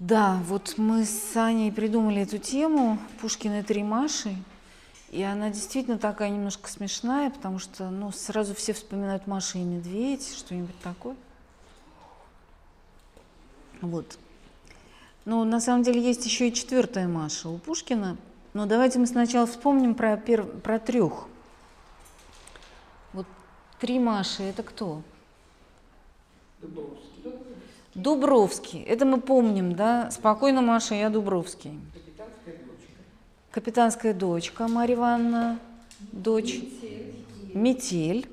Да, вот мы с Саней придумали эту тему Пушкина три Маши. И она действительно такая немножко смешная, потому что ну, сразу все вспоминают Маша и Медведь, что-нибудь такое. Вот. Но на самом деле есть еще и четвертая Маша у Пушкина. Но давайте мы сначала вспомним про, пер... про трех. Вот три Маши это кто? Дубровский. Дубровский. Это мы помним, да? Спокойно, Маша, я Дубровский. Капитанская дочка. Капитанская дочка Марья Ивановна, дочь. Метель.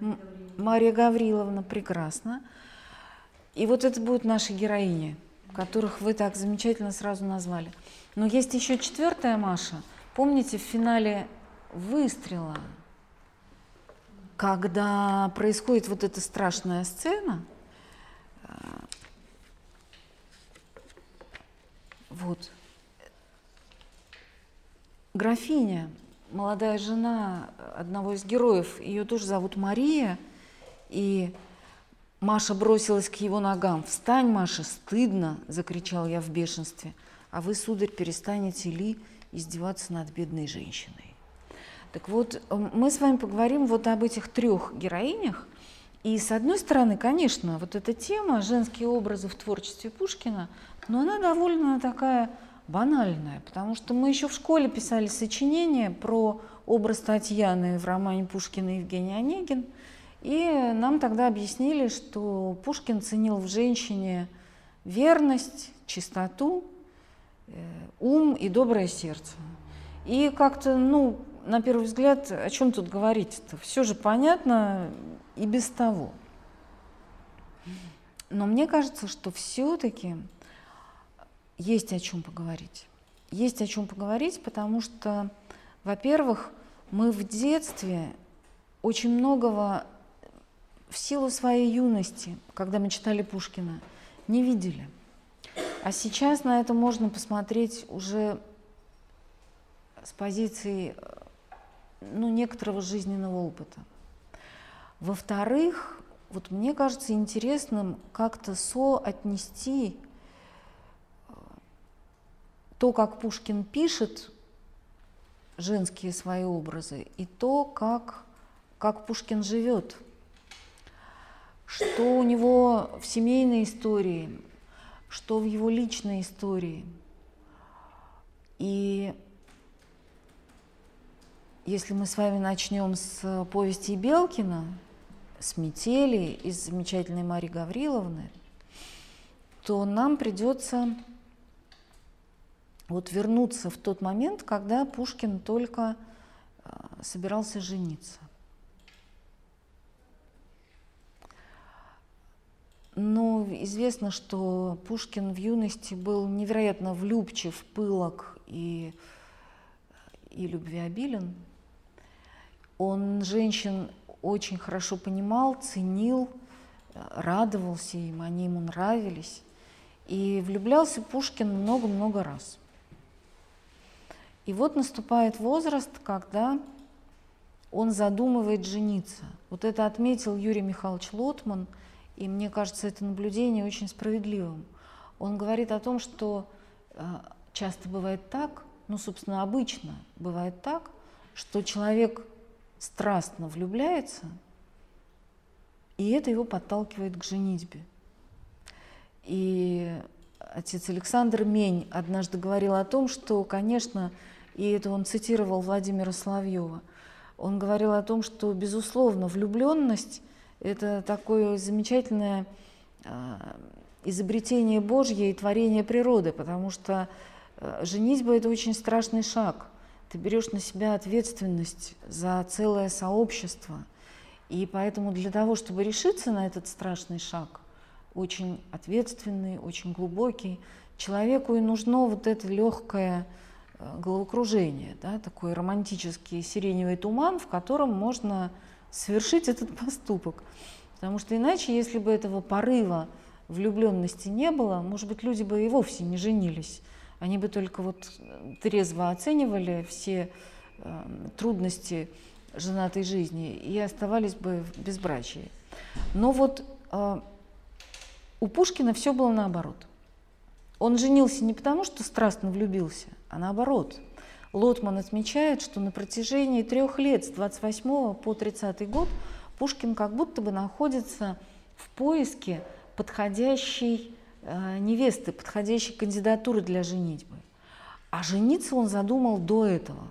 Метель. Мария, Гавриловна, прекрасно. И вот это будут наши героини, которых вы так замечательно сразу назвали. Но есть еще четвертая Маша. Помните в финале выстрела, когда происходит вот эта страшная сцена – Вот. Графиня, молодая жена одного из героев, ее тоже зовут Мария, и Маша бросилась к его ногам. «Встань, Маша, стыдно!» – закричал я в бешенстве. «А вы, сударь, перестанете ли издеваться над бедной женщиной?» Так вот, мы с вами поговорим вот об этих трех героинях. И с одной стороны, конечно, вот эта тема «Женские образы в творчестве Пушкина», но она довольно такая банальная, потому что мы еще в школе писали сочинение про образ Татьяны в романе Пушкина Евгений Онегин, и нам тогда объяснили, что Пушкин ценил в женщине верность, чистоту, э, ум и доброе сердце. И как-то, ну, на первый взгляд, о чем тут говорить-то? Все же понятно и без того. Но мне кажется, что все-таки есть о чем поговорить. Есть о чем поговорить, потому что, во-первых, мы в детстве очень многого в силу своей юности, когда мы читали Пушкина, не видели. А сейчас на это можно посмотреть уже с позиции ну, некоторого жизненного опыта. Во-вторых, вот мне кажется интересным как-то соотнести то, как Пушкин пишет женские свои образы, и то, как, как Пушкин живет, что у него в семейной истории, что в его личной истории. И если мы с вами начнем с повести Белкина, с метели из замечательной Марии Гавриловны, то нам придется вот вернуться в тот момент, когда Пушкин только э, собирался жениться. Но известно, что Пушкин в юности был невероятно влюбчив, пылок и, и любвеобилен. Он женщин очень хорошо понимал, ценил, э, радовался им, они ему нравились. И влюблялся Пушкин много-много раз – и вот наступает возраст, когда он задумывает жениться. Вот это отметил Юрий Михайлович Лотман, и мне кажется, это наблюдение очень справедливым. Он говорит о том, что э, часто бывает так, ну, собственно, обычно бывает так, что человек страстно влюбляется, и это его подталкивает к женитьбе. И отец Александр Мень однажды говорил о том, что, конечно, и это он цитировал Владимира Соловьева. Он говорил о том, что, безусловно, влюбленность – это такое замечательное а, изобретение Божье и творение природы, потому что а, женитьба – это очень страшный шаг. Ты берешь на себя ответственность за целое сообщество. И поэтому для того, чтобы решиться на этот страшный шаг, очень ответственный, очень глубокий, человеку и нужно вот это легкое, э, головокружение, да, такой романтический сиреневый туман, в котором можно совершить этот поступок. Потому что иначе, если бы этого порыва влюбленности не было, может быть, люди бы и вовсе не женились. Они бы только вот трезво оценивали все э, трудности женатой жизни и оставались бы в безбрачии. Но вот э, у Пушкина все было наоборот. Он женился не потому, что страстно влюбился, а наоборот. Лотман отмечает, что на протяжении трех лет, с 28 по 30 год, Пушкин как будто бы находится в поиске подходящей э, невесты, подходящей кандидатуры для женитьбы. А жениться он задумал до этого.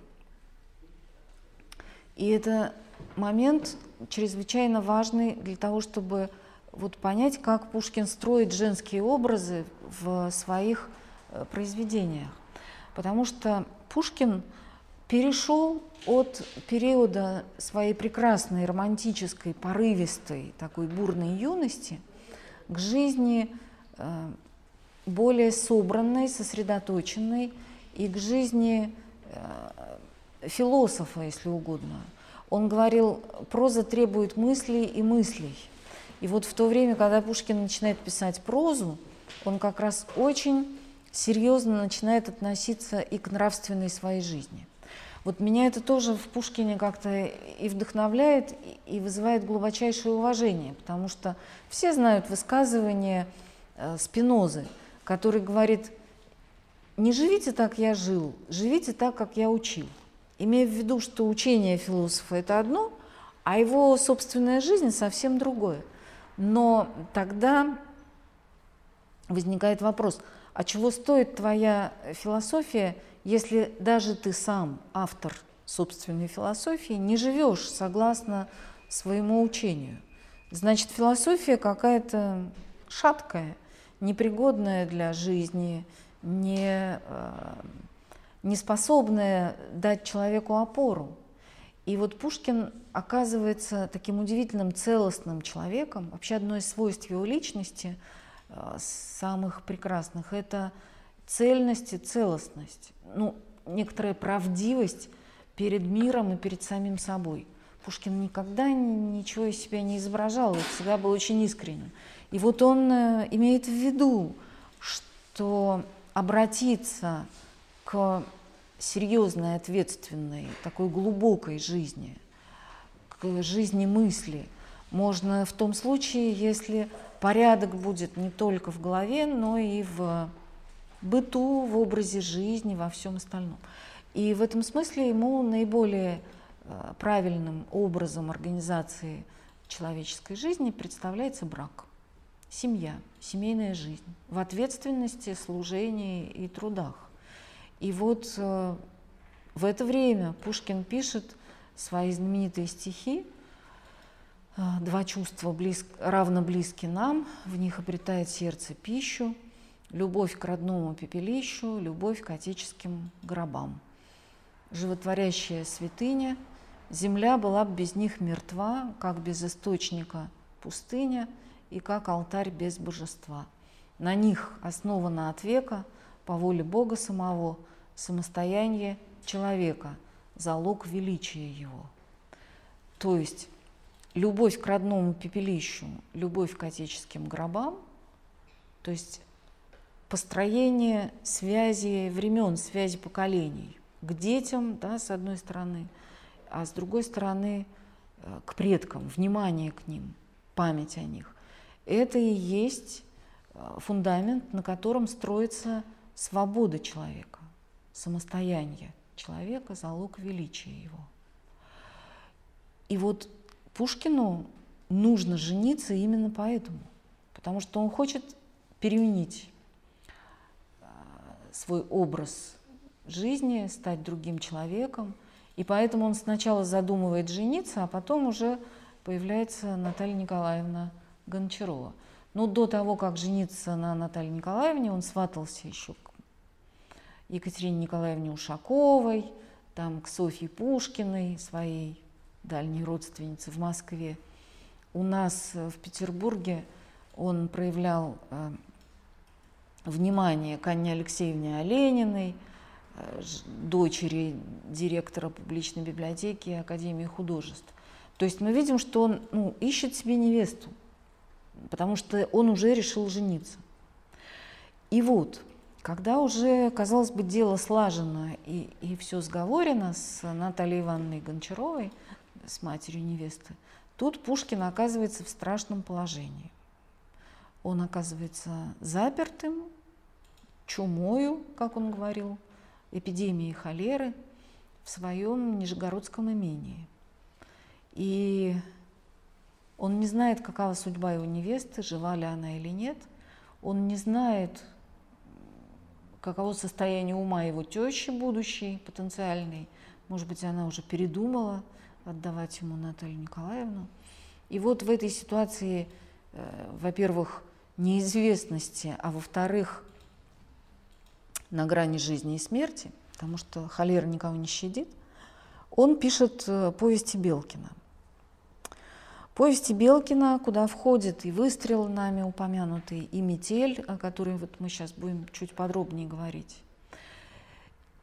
И это момент чрезвычайно важный для того, чтобы вот понять, как Пушкин строит женские образы в своих э, произведениях. Потому что Пушкин перешел от периода своей прекрасной, романтической, порывистой, такой бурной юности к жизни э, более собранной, сосредоточенной и к жизни э, философа, если угодно. Он говорил, проза требует мыслей и мыслей. И вот в то время, когда Пушкин начинает писать прозу, он как раз очень серьезно начинает относиться и к нравственной своей жизни. Вот меня это тоже в Пушкине как-то и вдохновляет, и вызывает глубочайшее уважение, потому что все знают высказывание э, Спинозы, который говорит, не живите так, я жил, живите так, как я учил. Имея в виду, что учение философа – это одно, а его собственная жизнь совсем другое. Но тогда возникает вопрос, а чего стоит твоя философия, если даже ты сам, автор собственной философии, не живешь согласно своему учению? Значит, философия какая-то шаткая, непригодная для жизни, не, э, не способная дать человеку опору. И вот Пушкин оказывается таким удивительным целостным человеком. Вообще одно из свойств его личности, самых прекрасных, это цельность и целостность. Ну, некоторая правдивость перед миром и перед самим собой. Пушкин никогда ничего из себя не изображал, и всегда был очень искренним. И вот он э, имеет в виду, что обратиться к серьезной, ответственной, такой глубокой жизни, к жизни мысли, можно в том случае, если порядок будет не только в голове, но и в быту, в образе жизни, во всем остальном. И в этом смысле ему наиболее э, правильным образом организации человеческой жизни представляется брак, семья, семейная жизнь в ответственности, служении и трудах. И вот э, в это время Пушкин пишет свои знаменитые стихи «Два чувства близ, равно близки нам, в них обретает сердце пищу, любовь к родному пепелищу, любовь к отеческим гробам. Животворящая святыня, земля была бы без них мертва, как без источника пустыня и как алтарь без божества. На них основана от века – по воле Бога самого, самостояние человека, залог величия его. То есть любовь к родному пепелищу, любовь к отеческим гробам, то есть построение связи времен, связи поколений к детям, да, с одной стороны, а с другой стороны э, к предкам, внимание к ним, память о них. Это и есть э, фундамент, на котором строится свобода человека, самостояние человека, залог величия его. И вот Пушкину нужно жениться именно поэтому, потому что он хочет переменить а, свой образ жизни, стать другим человеком. И поэтому он сначала задумывает жениться, а потом уже появляется Наталья Николаевна Гончарова. Но до того, как жениться на Наталье Николаевне, он сватался еще к Екатерине Николаевне Ушаковой, там, к Софье Пушкиной, своей дальней родственнице в Москве. У нас э, в Петербурге он проявлял э, внимание к Анне Алексеевне Олениной, э, дочери директора публичной библиотеки Академии художеств. То есть мы видим, что он ну, ищет себе невесту, потому что он уже решил жениться. И вот, когда уже, казалось бы, дело слажено и, и все сговорено с Натальей Ивановной Гончаровой, с матерью невесты, тут Пушкин оказывается в страшном положении. Он оказывается запертым, чумою, как он говорил, эпидемией холеры в своем Нижегородском имении. И он не знает, какова судьба его невесты, жива ли она или нет. Он не знает, каково состояние ума его тещи будущей, потенциальной. Может быть, она уже передумала отдавать ему Наталью Николаевну. И вот в этой ситуации, э, во-первых, неизвестности, а во-вторых, на грани жизни и смерти, потому что холера никого не щадит, он пишет э, повести Белкина – Повести Белкина, куда входит и выстрел нами упомянутый, и метель, о которой вот мы сейчас будем чуть подробнее говорить.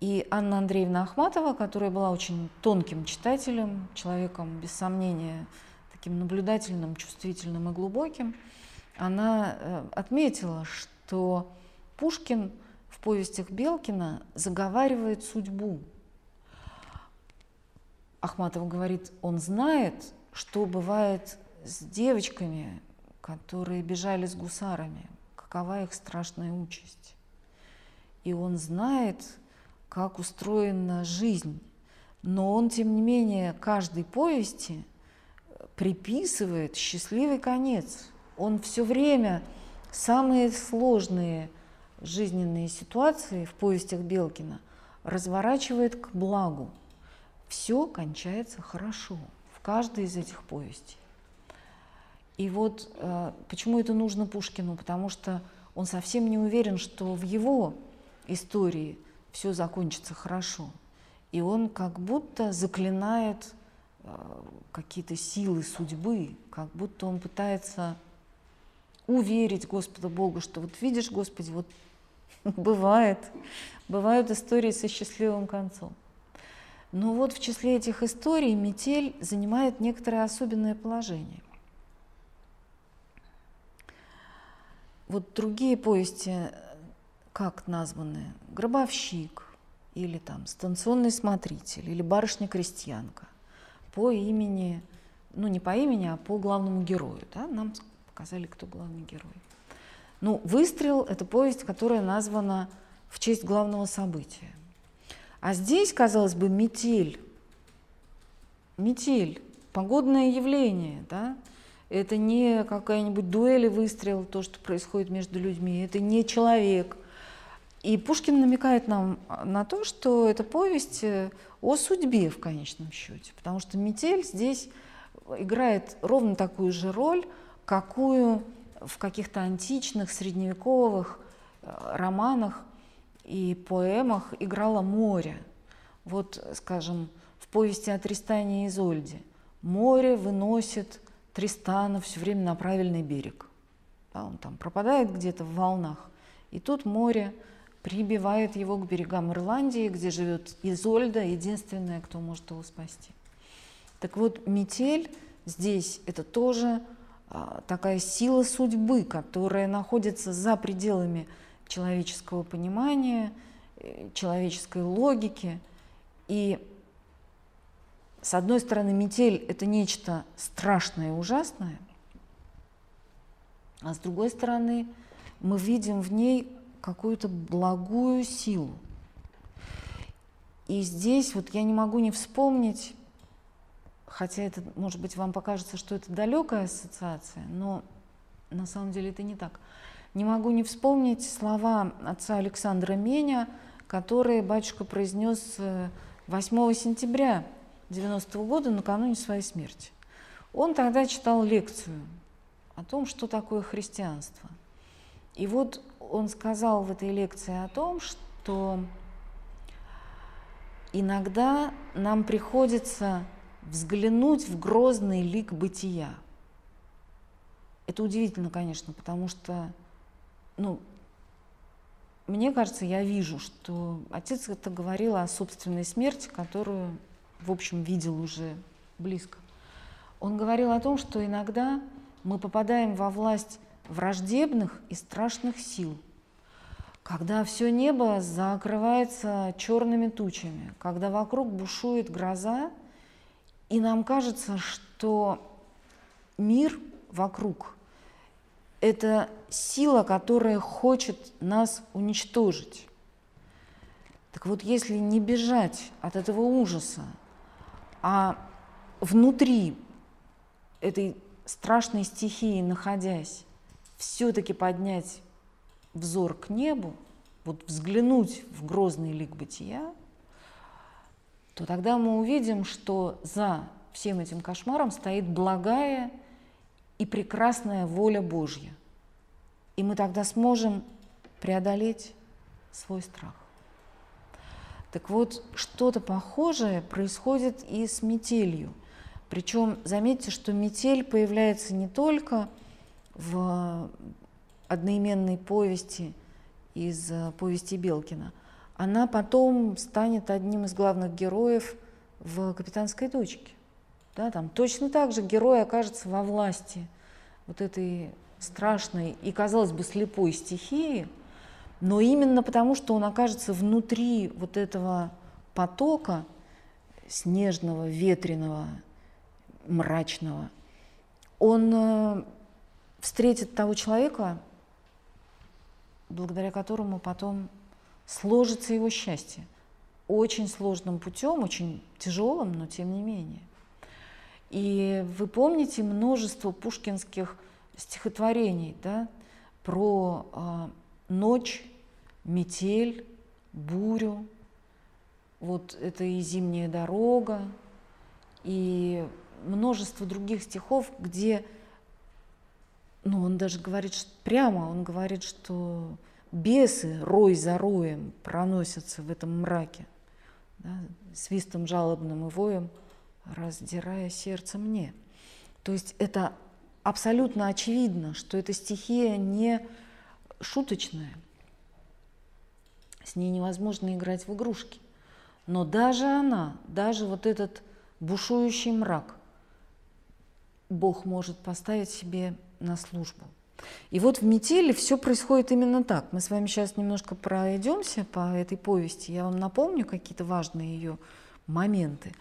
И Анна Андреевна Ахматова, которая была очень тонким читателем, человеком, без сомнения, таким наблюдательным, чувствительным и глубоким, она э, отметила, что Пушкин в повестях Белкина заговаривает судьбу. Ахматова говорит, он знает, что бывает с девочками, которые бежали с гусарами, какова их страшная участь. И он знает, как устроена жизнь, но он, тем не менее, каждой повести приписывает счастливый конец. Он все время самые сложные жизненные ситуации в повестях Белкина разворачивает к благу. Все кончается хорошо каждой из этих повестей. И вот э, почему это нужно Пушкину? Потому что он совсем не уверен, что в его истории все закончится хорошо. И он как будто заклинает э, какие-то силы судьбы, как будто он пытается уверить Господа Бога, что вот видишь, Господи, вот бывает, бывают истории со счастливым концом. Но вот в числе этих историй метель занимает некоторое особенное положение. Вот другие повести, как названы, «Гробовщик» или там «Станционный смотритель» или «Барышня-крестьянка» по имени, ну не по имени, а по главному герою. Да? Нам показали, кто главный герой. Ну, «Выстрел» — это повесть, которая названа в честь главного события – а здесь, казалось бы, метель. Метель, погодное явление, да? Это не какая-нибудь дуэль и выстрел, то, что происходит между людьми, это не человек. И Пушкин намекает нам на то, что это повесть э, о судьбе в конечном счете, потому что метель здесь играет ровно такую же роль, какую в каких-то античных, средневековых э, романах и поэмах играло море. Вот, скажем, в повести о Тристане и Изольде море выносит Тристана все время на правильный берег. Да, он там пропадает где-то в волнах. И тут море прибивает его к берегам Ирландии, где живет Изольда, единственная, кто может его спасти. Так вот, метель здесь это тоже а, такая сила судьбы, которая находится за пределами человеческого понимания, э, человеческой логики. И с одной стороны, метель – это нечто страшное и ужасное, а с другой стороны, мы видим в ней какую-то благую силу. И здесь вот я не могу не вспомнить, хотя это, может быть, вам покажется, что это далекая ассоциация, но на самом деле это не так – не могу не вспомнить слова отца Александра Меня, которые батюшка произнес 8 э, сентября 90 -го года накануне своей смерти. Он тогда читал лекцию о том, что такое христианство. И вот он сказал в этой лекции о том, что иногда нам приходится взглянуть в грозный лик бытия. Это удивительно, конечно, потому что ну, мне кажется, я вижу, что отец это говорил о собственной смерти, которую, в общем, видел уже близко. Он говорил о том, что иногда мы попадаем во власть враждебных и страшных сил, когда все небо закрывается черными тучами, когда вокруг бушует гроза, и нам кажется, что мир вокруг – это сила, которая хочет нас уничтожить. Так вот, если не бежать от этого ужаса, а внутри этой страшной стихии находясь, все-таки поднять взор к небу, вот взглянуть в грозный лик бытия, то тогда мы увидим, что за всем этим кошмаром стоит благая и прекрасная воля Божья. И мы тогда сможем преодолеть свой страх. Так вот, что-то похожее происходит и с метелью. Причем заметьте, что метель появляется не только в одноименной повести из э, повести Белкина. Она потом станет одним из главных героев в «Капитанской дочке». Да, там точно так же герой окажется во власти вот этой страшной и, казалось бы, слепой стихии, но именно потому, что он окажется внутри вот этого потока снежного, ветреного, мрачного, он э, встретит того человека, благодаря которому потом сложится его счастье. Очень сложным путем, очень тяжелым, но тем не менее. И вы помните множество пушкинских стихотворений да, про э, ночь, метель, бурю. Вот это и зимняя дорога, и множество других стихов, где ну, он даже говорит что, прямо, он говорит, что бесы рой за роем проносятся в этом мраке, да, свистом жалобным и воем, раздирая сердце мне. То есть это абсолютно очевидно, что эта стихия не шуточная, с ней невозможно играть в игрушки. Но даже она, даже вот этот бушующий мрак, Бог может поставить себе на службу. И вот в метели все происходит именно так. Мы с вами сейчас немножко пройдемся по этой повести. Я вам напомню какие-то важные ее моменты.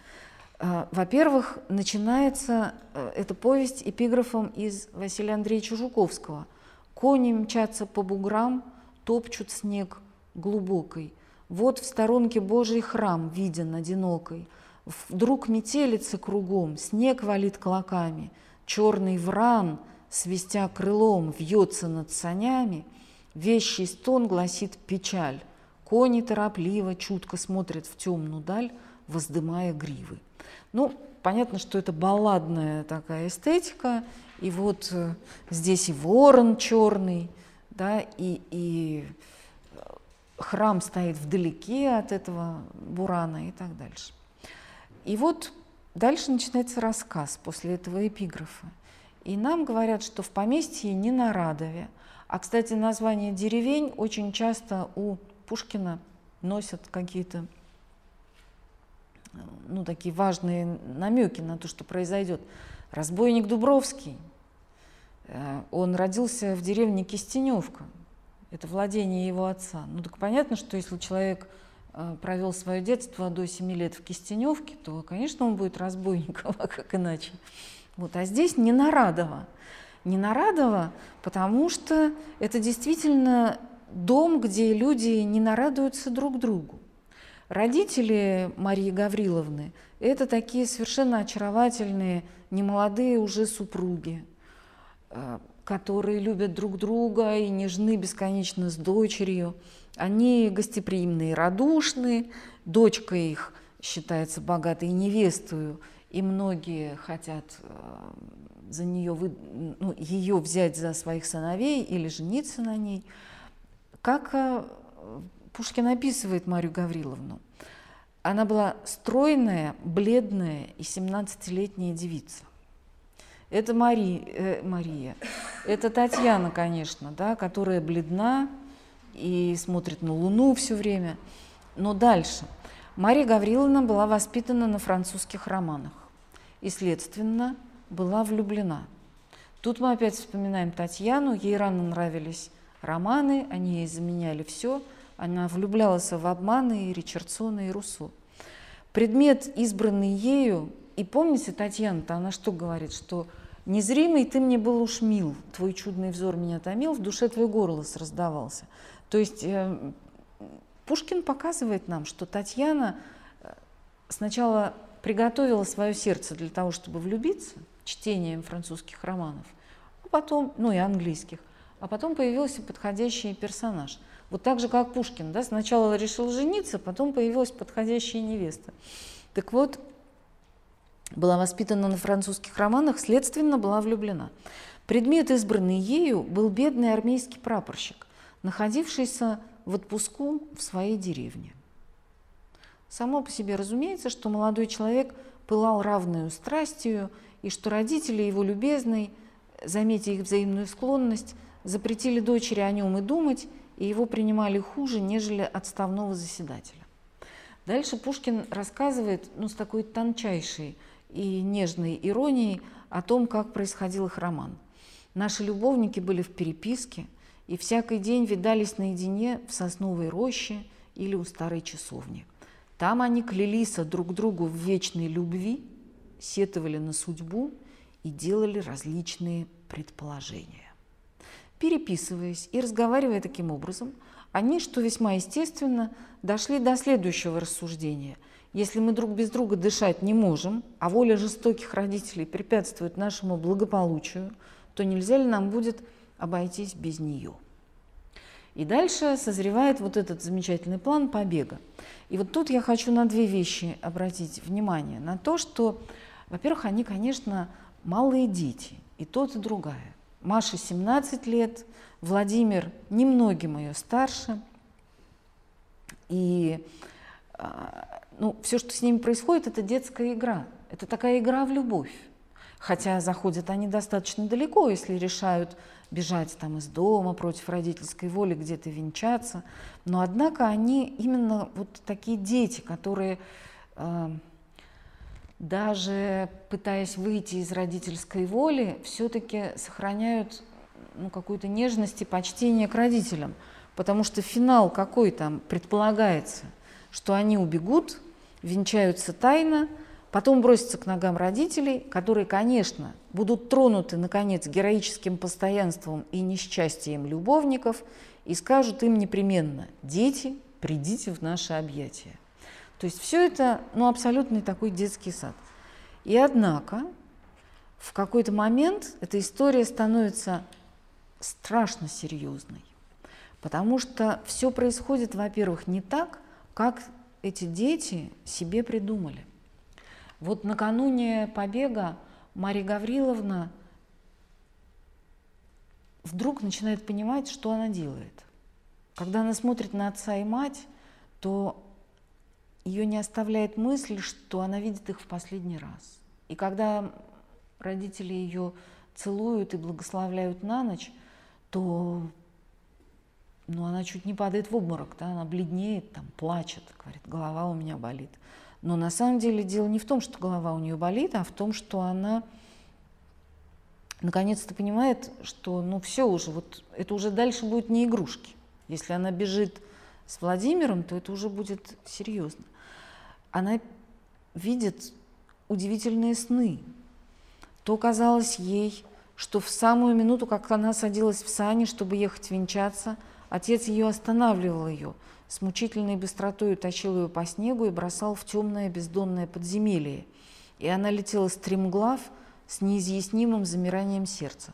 А, во-первых, начинается э, эта повесть эпиграфом из Василия Андреевича Жуковского. «Кони мчатся по буграм, топчут снег глубокой. Вот в сторонке Божий храм виден одинокой. Вдруг метелится кругом, снег валит клоками, черный вран — свистя крылом, вьется над санями, вещий стон гласит печаль. Кони торопливо, чутко смотрят в темную даль, воздымая гривы. Ну, понятно, что это балладная такая эстетика, и вот э, здесь и ворон черный, да, и, и э, храм стоит вдалеке от этого бурана и так дальше. И вот дальше начинается рассказ после этого эпиграфа. И нам говорят, что в поместье не на Радове. А, кстати, название деревень очень часто у Пушкина носят какие-то ну, такие важные намеки на то, что произойдет. Разбойник Дубровский, э, он родился в деревне Кистеневка, это владение его отца. Ну так понятно, что если человек э, провел свое детство до 7 лет в Кистеневке, то, конечно, он будет разбойником, а как иначе. Вот, а здесь не Нарадово. Не Нарадово, потому что это действительно дом, где люди не нарадуются друг другу. Родители Марии Гавриловны – это такие совершенно очаровательные, немолодые уже супруги, э, которые любят друг друга и нежны бесконечно с дочерью. Они гостеприимные, радушные, дочка их считается богатой невестою – и многие хотят э, за нее, ну, ее взять за своих сыновей или жениться на ней. Как э, Пушкин описывает Марию Гавриловну? Она была стройная, бледная и 17-летняя девица. Это Мари, э, Мария. Это Татьяна, конечно, да, которая бледна, и смотрит на Луну все время. Но дальше. Мария Гавриловна была воспитана на французских романах и, следственно, была влюблена. Тут мы опять вспоминаем Татьяну, ей рано нравились романы, они ей заменяли все, она влюблялась в обманы и Ричардсона, и Руссо. Предмет, избранный ею, и помните, Татьяна-то, она что говорит, что Незримый ты мне был уж мил, твой чудный взор меня томил, в душе твой горлос раздавался. То есть э, Пушкин показывает нам, что Татьяна э, сначала приготовила свое сердце для того, чтобы влюбиться чтением французских романов, а потом, ну и английских, а потом появился подходящий персонаж. Вот так же, как Пушкин, да, сначала решил жениться, потом появилась подходящая невеста. Так вот, была воспитана на французских романах, следственно, была влюблена. Предмет, избранный ею, был бедный армейский прапорщик, находившийся в отпуску в своей деревне. Само по себе разумеется, что молодой человек пылал равную страстью, и что родители его любезной, заметя их взаимную склонность, запретили дочери о нем и думать, и его принимали хуже, нежели отставного заседателя. Дальше Пушкин рассказывает ну, с такой тончайшей и нежной иронией о том, как происходил их роман. Наши любовники были в переписке и всякий день видались наедине в сосновой роще или у старой часовни. Там они клялись друг другу в вечной любви, сетовали на судьбу и делали различные предположения. Переписываясь и разговаривая таким образом, они, что весьма естественно, дошли до следующего рассуждения – если мы друг без друга дышать не можем, а воля жестоких родителей препятствует нашему благополучию, то нельзя ли нам будет обойтись без нее? И дальше созревает вот этот замечательный план побега. И вот тут я хочу на две вещи обратить внимание. На то, что, во-первых, они, конечно, малые дети, и тот, и другая. Маша 17 лет, Владимир немногим ее старше. И а, ну, все, что с ними происходит, это детская игра. Это такая игра в любовь. Хотя заходят они достаточно далеко, если решают бежать там из дома против родительской воли, где-то венчаться. Но однако они именно вот такие дети, которые э, даже пытаясь выйти из родительской воли, все-таки сохраняют ну, какую-то нежность и почтение к родителям. Потому что финал какой там предполагается, что они убегут, венчаются тайно, потом бросятся к ногам родителей, которые, конечно, будут тронуты, наконец, героическим постоянством и несчастьем любовников и скажут им непременно «Дети, придите в наши объятия». То есть все это ну, абсолютный такой детский сад. И однако в какой-то момент эта история становится страшно серьезной, потому что все происходит, во-первых, не так, как эти дети себе придумали. Вот накануне побега Мария Гавриловна вдруг начинает понимать, что она делает. Когда она смотрит на отца и мать, то ее не оставляет мысль, что она видит их в последний раз. И когда родители ее целуют и благословляют на ночь, то ну, она чуть не падает в обморок, да, она бледнеет, там, плачет, говорит, голова у меня болит. Но на самом деле дело не в том, что голова у нее болит, а в том, что она наконец-то понимает, что ну все уже, вот это уже дальше будет не игрушки. Если она бежит с Владимиром, то это уже будет серьезно. Она видит удивительные сны. То казалось ей, что в самую минуту, как она садилась в сани, чтобы ехать венчаться – Отец ее останавливал ее, с мучительной быстротой тащил ее по снегу и бросал в темное бездонное подземелье. И она летела стремглав с неизъяснимым замиранием сердца.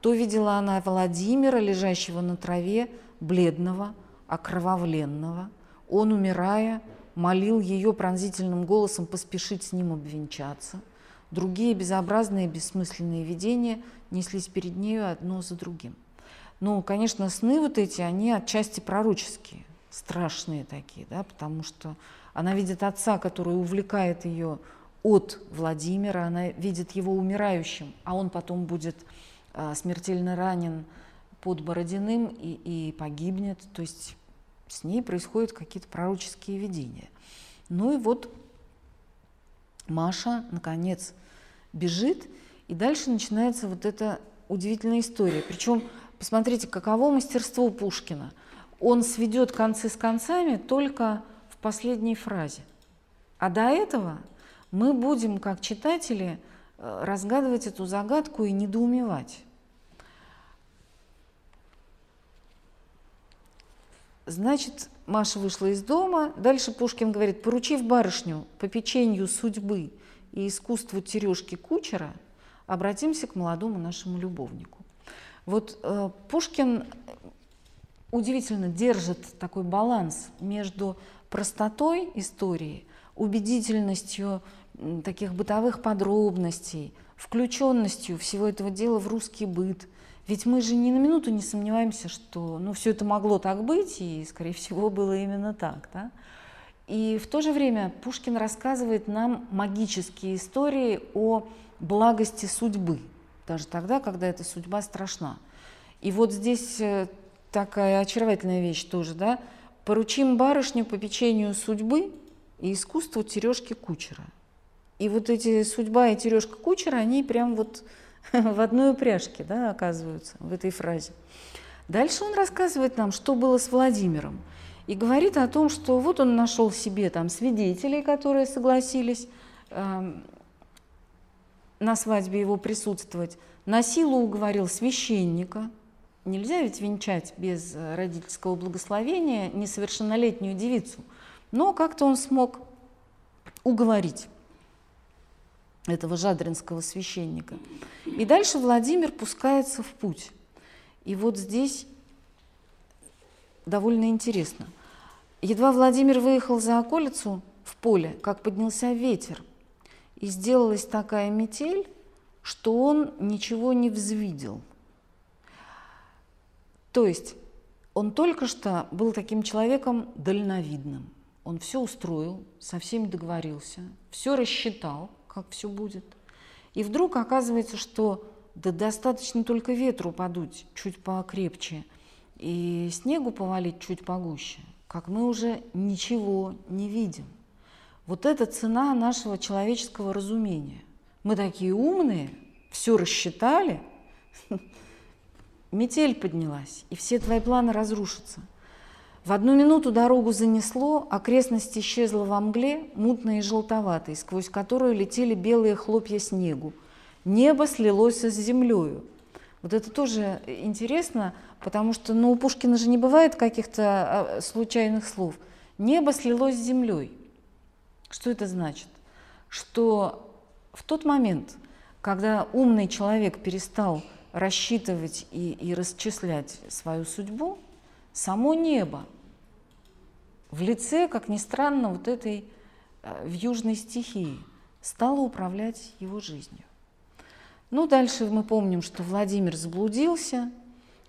То видела она Владимира, лежащего на траве, бледного, окровавленного. Он, умирая, молил ее пронзительным голосом поспешить с ним обвенчаться. Другие безобразные бессмысленные видения неслись перед нею одно за другим. Ну, конечно, сны вот эти, они отчасти пророческие, страшные такие, да, потому что она видит отца, который увлекает ее от Владимира, она видит его умирающим, а он потом будет а, смертельно ранен под Бородиным и, и погибнет. То есть с ней происходят какие-то пророческие видения. Ну и вот Маша, наконец, бежит, и дальше начинается вот эта удивительная история. Причем, посмотрите, каково мастерство Пушкина. Он сведет концы с концами только в последней фразе. А до этого мы будем, как читатели, э, разгадывать эту загадку и недоумевать. Значит, Маша вышла из дома. Дальше Пушкин говорит, поручив барышню по печенью судьбы и искусству тережки кучера, обратимся к молодому нашему любовнику. Вот э, Пушкин удивительно держит такой баланс между простотой истории, убедительностью таких бытовых подробностей, включенностью всего этого дела в русский быт – ведь мы же ни на минуту не сомневаемся, что ну, все это могло так быть, и, скорее всего, было именно так. Да? И в то же время Пушкин рассказывает нам магические истории о благости судьбы, даже тогда, когда эта судьба страшна. И вот здесь э, такая очаровательная вещь тоже, да, поручим барышню по печенью судьбы и искусству тережки кучера. И вот эти судьба и тережка кучера, они прям вот в одной упряжке, да, оказываются в этой фразе. Дальше он рассказывает нам, что было с Владимиром, и говорит о том, что вот он нашел себе там свидетелей, которые согласились э, на свадьбе его присутствовать, на силу уговорил священника. Нельзя ведь венчать без родительского благословения несовершеннолетнюю девицу, но как-то он смог уговорить этого жадринского священника. И дальше Владимир пускается в путь. И вот здесь довольно интересно. Едва Владимир выехал за околицу в поле, как поднялся ветер, и сделалась такая метель, что он ничего не взвидел. То есть он только что был таким человеком дальновидным. Он все устроил, со всеми договорился, все рассчитал – как все будет. И вдруг оказывается, что да достаточно только ветру подуть чуть покрепче и снегу повалить чуть погуще, как мы уже ничего не видим. Вот это цена нашего человеческого разумения. Мы такие умные, все рассчитали, метель поднялась, и все твои планы разрушатся – в одну минуту дорогу занесло, окрестность исчезла во мгле, мутной и желтоватой, сквозь которую летели белые хлопья снегу. Небо слилось с землею. Вот это тоже интересно, потому что ну, у Пушкина же не бывает каких-то а, случайных слов. Небо слилось с землей. Что это значит? Что в тот момент, когда умный человек перестал рассчитывать и, и расчислять свою судьбу, само небо. В лице, как ни странно, вот этой э, в южной стихии стала управлять его жизнью. Ну, дальше мы помним, что Владимир заблудился,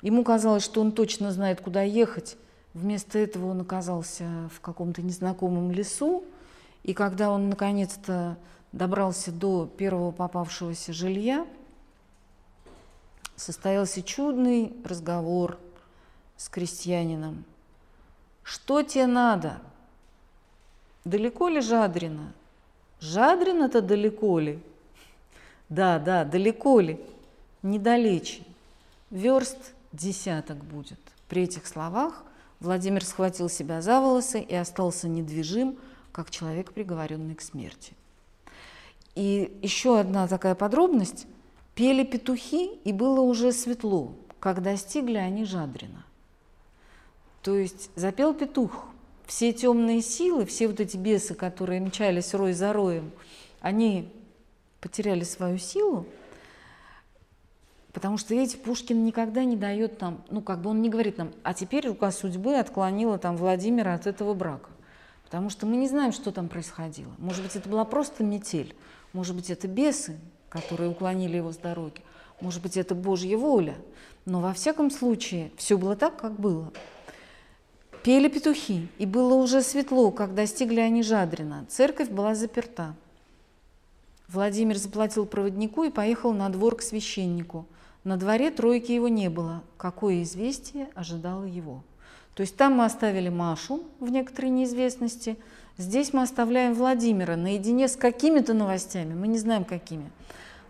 ему казалось, что он точно знает, куда ехать, вместо этого он оказался в каком-то незнакомом лесу, и когда он наконец-то добрался до первого попавшегося жилья, состоялся чудный разговор с крестьянином – что тебе надо? Далеко ли Жадрина? Жадрина-то далеко ли? Да, да, далеко ли? Недалече. Верст десяток будет. При этих словах Владимир схватил себя за волосы и остался недвижим, как человек, приговоренный к смерти. И еще одна такая подробность. Пели петухи, и было уже светло, когда достигли они Жадрина. То есть запел петух. Все темные силы, все вот эти бесы, которые мчались рой за роем, они потеряли свою силу, потому что эти Пушкин никогда не дает нам, ну как бы он не говорит нам, а теперь рука судьбы отклонила там Владимира от этого брака. Потому что мы не знаем, что там происходило. Может быть, это была просто метель, может быть, это бесы, которые уклонили его с дороги, может быть, это Божья воля. Но во всяком случае, все было так, как было. Пели петухи, и было уже светло, когда достигли они Жадрина. Церковь была заперта. Владимир заплатил проводнику и поехал на двор к священнику. На дворе тройки его не было. Какое известие ожидало его? То есть там мы оставили Машу в некоторой неизвестности, здесь мы оставляем Владимира наедине с какими-то новостями, мы не знаем какими.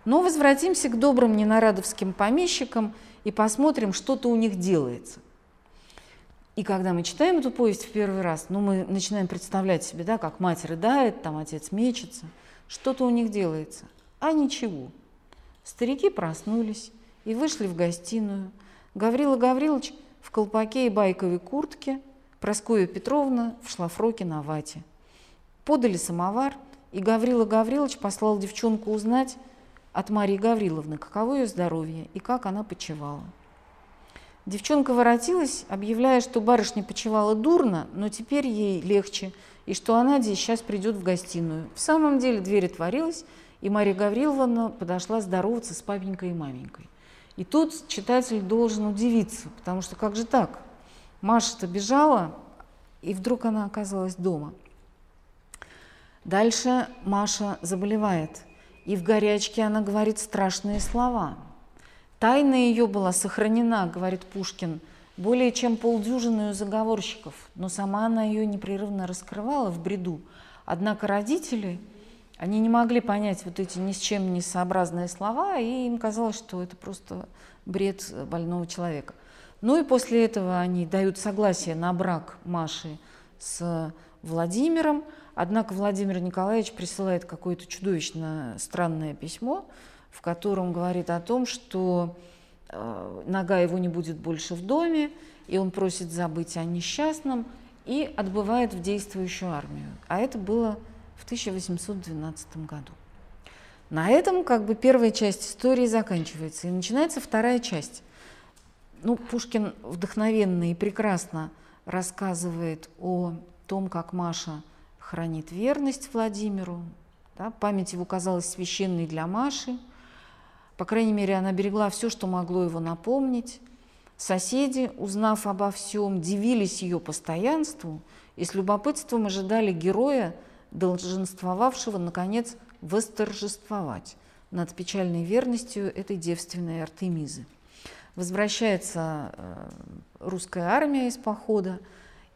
Но возвратимся к добрым ненарадовским помещикам и посмотрим, что-то у них делается. И когда мы читаем эту повесть в первый раз, ну, мы начинаем представлять себе, да, как мать рыдает, там отец мечется, что-то у них делается. А ничего. Старики проснулись и вышли в гостиную. Гаврила Гаврилович в колпаке и байковой куртке, Проскоя Петровна в шлафроке на вате. Подали самовар, и Гаврила Гаврилович послал девчонку узнать от Марии Гавриловны, каково ее здоровье и как она почевала. Девчонка воротилась, объявляя, что барышня почевала дурно, но теперь ей легче, и что здесь сейчас придет в гостиную. В самом деле дверь отворилась, и Мария Гавриловна подошла здороваться с папенькой и маменькой. И тут читатель должен удивиться, потому что как же так? Маша-то бежала, и вдруг она оказалась дома. Дальше Маша заболевает, и в горячке она говорит страшные слова – Тайна ее была сохранена, говорит Пушкин, более чем полдюжины заговорщиков, но сама она ее непрерывно раскрывала в бреду. Однако родители, они не могли понять вот эти ни с чем не сообразные слова, и им казалось, что это просто бред больного человека. Ну и после этого они дают согласие на брак Маши с Владимиром, однако Владимир Николаевич присылает какое-то чудовищно странное письмо, в котором говорит о том, что э, нога его не будет больше в доме, и он просит забыть о несчастном и отбывает в действующую армию. А это было в 1812 году. На этом как бы первая часть истории заканчивается, и начинается вторая часть. Ну, Пушкин вдохновенно и прекрасно рассказывает о том, как Маша хранит верность Владимиру. Да, память его казалась священной для Маши – по крайней мере, она берегла все, что могло его напомнить. Соседи, узнав обо всем, дивились ее постоянству и с любопытством ожидали героя, долженствовавшего, наконец, восторжествовать над печальной верностью этой девственной Артемизы. Возвращается э, русская армия из похода,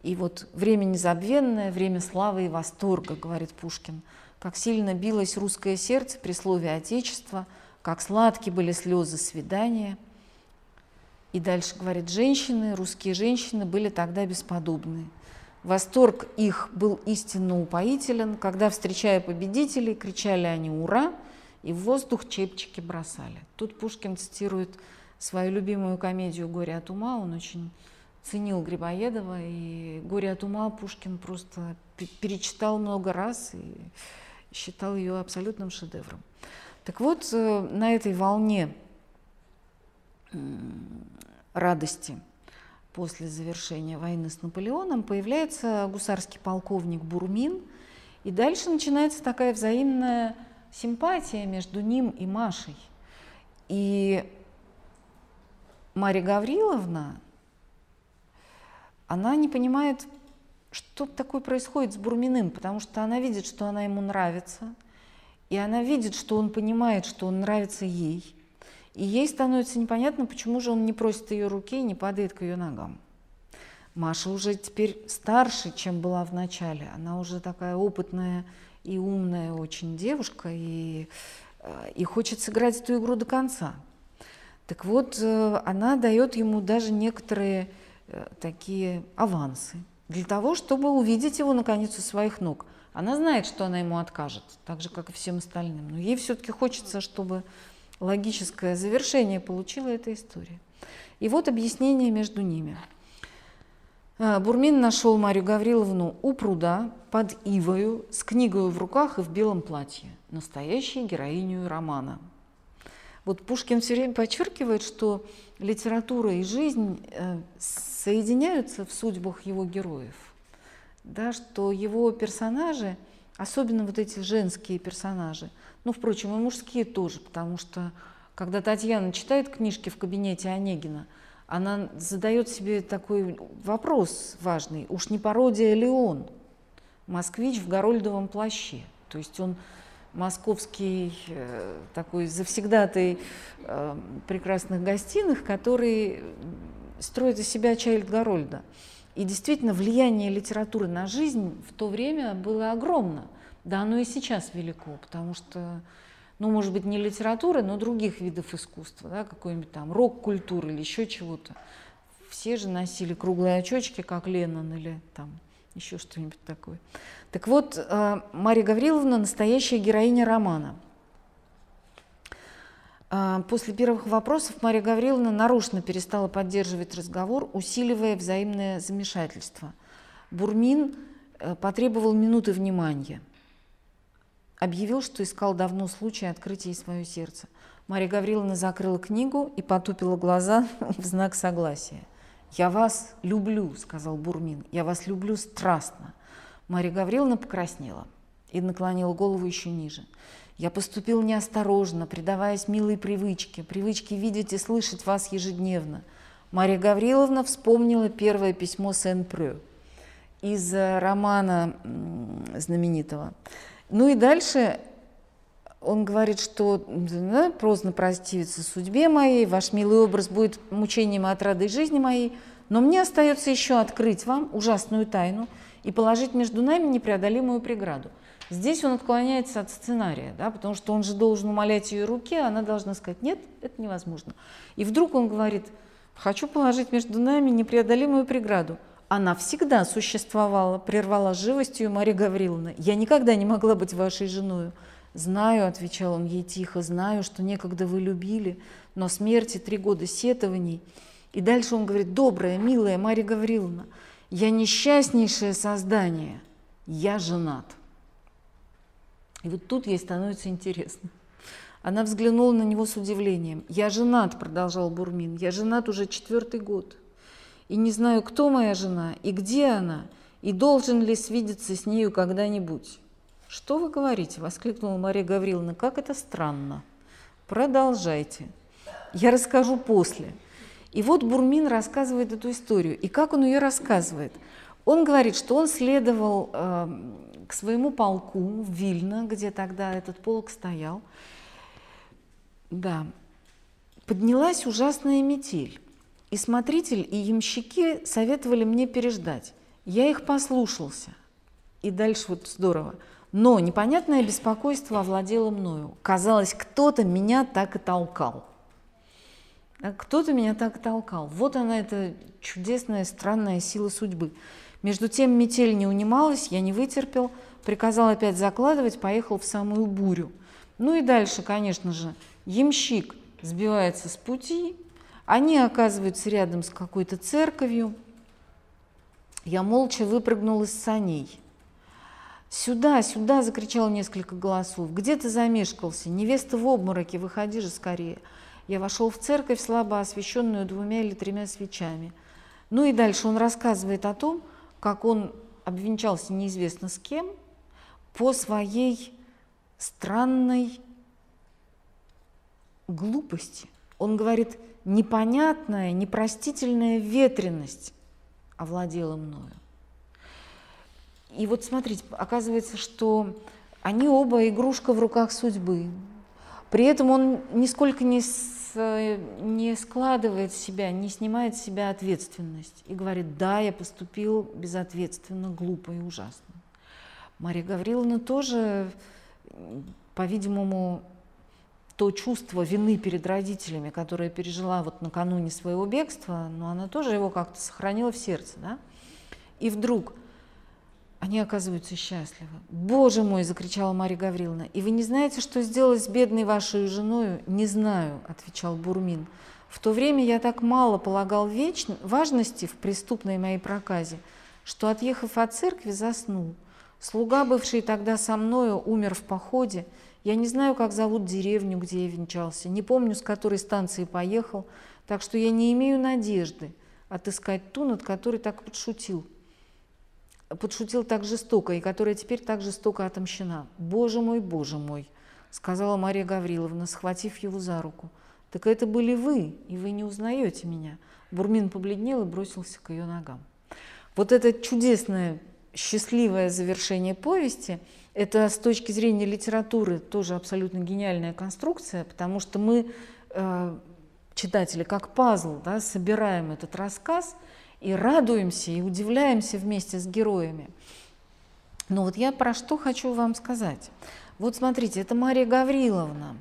и вот время незабвенное, время славы и восторга, говорит Пушкин, как сильно билось русское сердце при слове «Отечество», как сладкие были слезы свидания. И дальше говорит, женщины, русские женщины были тогда бесподобны. Восторг их был истинно упоителен, когда, встречая победителей, кричали они «Ура!» и в воздух чепчики бросали. Тут Пушкин цитирует свою любимую комедию «Горе от ума». Он очень ценил Грибоедова, и «Горе от ума» Пушкин просто перечитал много раз и считал ее абсолютным шедевром. Так вот, э, на этой волне радости после завершения войны с Наполеоном появляется гусарский полковник Бурмин, и дальше начинается такая взаимная симпатия между ним и Машей. И Мария Гавриловна, она не понимает, что такое происходит с Бурминым, потому что она видит, что она ему нравится, и она видит, что он понимает, что он нравится ей. И ей становится непонятно, почему же он не просит ее руки и не падает к ее ногам. Маша уже теперь старше, чем была в начале. Она уже такая опытная и умная очень девушка, и, э, и хочет сыграть эту игру до конца. Так вот, э, она дает ему даже некоторые такие авансы для того, чтобы увидеть его наконец у своих ног. Она знает, что она ему откажет, так же, как и всем остальным. Но ей все-таки хочется, чтобы логическое завершение получила эта история. И вот объяснение между ними. А, Бурмин нашел Марию Гавриловну у пруда под ивою с книгой в руках и в белом платье, настоящей героиню романа. Вот Пушкин все время подчеркивает, что литература и жизнь э, соединяются в судьбах его героев – да, что его персонажи, особенно вот эти женские персонажи, ну, впрочем, и мужские тоже, потому что когда Татьяна читает книжки в кабинете Онегина, она задает себе такой вопрос важный, уж не пародия ли он, москвич в горольдовом плаще. То есть он московский э, такой завсегдатый э, прекрасных гостиных, который строит из себя Чайльд Гарольда. И действительно, влияние литературы на жизнь в то время было огромно. Да, оно и сейчас велико, потому что, ну, может быть, не литература, но других видов искусства, да, какой-нибудь там рок-культуры или еще чего-то. Все же носили круглые очечки, как Леннон или там еще что-нибудь такое. Так вот, э, Мария Гавриловна – настоящая героиня романа. Э, после первых вопросов Мария Гавриловна нарочно перестала поддерживать разговор, усиливая взаимное замешательство. Бурмин э, потребовал минуты внимания. Объявил, что искал давно случай открыть ей свое сердце. Мария Гавриловна закрыла книгу и потупила глаза в знак согласия. «Я вас люблю», — сказал Бурмин, — «я вас люблю страстно». Мария Гавриловна покраснела и наклонила голову еще ниже. «Я поступил неосторожно, предаваясь милой привычке, привычке видеть и слышать вас ежедневно». Мария Гавриловна вспомнила первое письмо Сен-Прю из романа знаменитого. Ну и дальше он говорит, что да, поздно проститься судьбе моей, ваш милый образ будет мучением от рады жизни моей, но мне остается еще открыть вам ужасную тайну и положить между нами непреодолимую преграду. Здесь он отклоняется от сценария, да, потому что он же должен умолять ее руки, а она должна сказать, нет, это невозможно. И вдруг он говорит, хочу положить между нами непреодолимую преграду. Она всегда существовала, прервала живостью Мария Гавриловна. Я никогда не могла быть вашей женой. «Знаю», — отвечал он ей тихо, — «знаю, что некогда вы любили, но смерти три года сетований». И дальше он говорит, «Добрая, милая Марья Гавриловна, я несчастнейшее создание, я женат». И вот тут ей становится интересно. Она взглянула на него с удивлением. «Я женат», — продолжал Бурмин, — «я женат уже четвертый год. И не знаю, кто моя жена, и где она, и должен ли свидеться с нею когда-нибудь». «Что вы говорите?» – воскликнула Мария Гавриловна. «Как это странно!» «Продолжайте. Я расскажу после». И вот Бурмин рассказывает эту историю. И как он ее рассказывает? Он говорит, что он следовал э, к своему полку в Вильно, где тогда этот полк стоял. Да. Поднялась ужасная метель. И смотритель, и ямщики советовали мне переждать. Я их послушался. И дальше вот здорово – но непонятное беспокойство овладело мною. Казалось, кто-то меня так и толкал. Кто-то меня так и толкал. Вот она, эта чудесная, странная сила судьбы. Между тем метель не унималась, я не вытерпел, приказал опять закладывать, поехал в самую бурю. Ну и дальше, конечно же, ямщик сбивается с пути, они оказываются рядом с какой-то церковью. Я молча выпрыгнул из саней. «Сюда, сюда!» – закричал несколько голосов. «Где ты замешкался? Невеста в обмороке, выходи же скорее!» Я вошел в церковь, слабо освещенную двумя или тремя свечами. Ну и дальше он рассказывает о том, как он обвенчался неизвестно с кем по своей странной глупости. Он говорит, непонятная, непростительная ветренность овладела мною. И вот смотрите, оказывается, что они оба игрушка в руках судьбы. При этом он нисколько не, с, не складывает себя, не снимает с себя ответственность и говорит, да, я поступил безответственно, глупо и ужасно. Мария Гавриловна тоже, по-видимому, то чувство вины перед родителями, которое пережила вот накануне своего бегства, но она тоже его как-то сохранила в сердце. Да? И вдруг они оказываются счастливы. «Боже мой!» – закричала Марья Гавриловна. «И вы не знаете, что сделать с бедной вашей женой?» «Не знаю», – отвечал Бурмин. «В то время я так мало полагал веч... важности в преступной моей проказе, что, отъехав от церкви, заснул. Слуга, бывший тогда со мною, умер в походе. Я не знаю, как зовут деревню, где я венчался, не помню, с которой станции поехал, так что я не имею надежды отыскать ту, над которой так подшутил подшутил так жестоко и которая теперь так жестоко отомщена. «Боже мой, боже мой!» — сказала Мария Гавриловна, схватив его за руку. «Так это были вы, и вы не узнаете меня». Бурмин побледнел и бросился к ее ногам. Вот это чудесное, счастливое завершение повести, Это с точки зрения литературы тоже абсолютно гениальная конструкция, потому что мы, э, читатели, как пазл, да, собираем этот рассказ и радуемся, и удивляемся вместе с героями. Но вот я про что хочу вам сказать. Вот смотрите, это Мария Гавриловна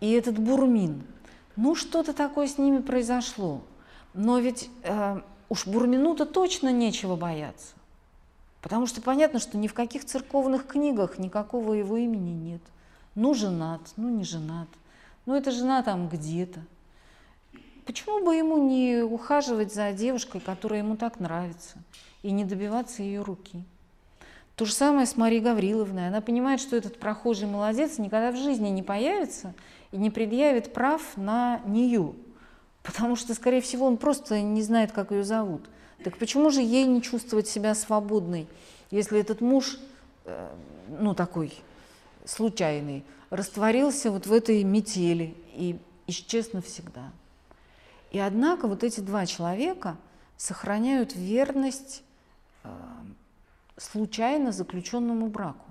и этот Бурмин. Ну, что-то такое с ними произошло. Но ведь э, уж Бурмину-то точно нечего бояться. Потому что понятно, что ни в каких церковных книгах никакого его имени нет. Ну, женат, ну, не женат. Ну, это жена там где-то. Почему бы ему не ухаживать за девушкой, которая ему так нравится, и не добиваться ее руки? То же самое с Марией Гавриловной. Она понимает, что этот прохожий молодец никогда в жизни не появится и не предъявит прав на нее, потому что, скорее всего, он просто не знает, как ее зовут. Так почему же ей не чувствовать себя свободной, если этот муж, э, ну такой случайный, растворился вот в этой метели и исчез навсегда? И однако вот эти два человека сохраняют верность э, случайно заключенному браку.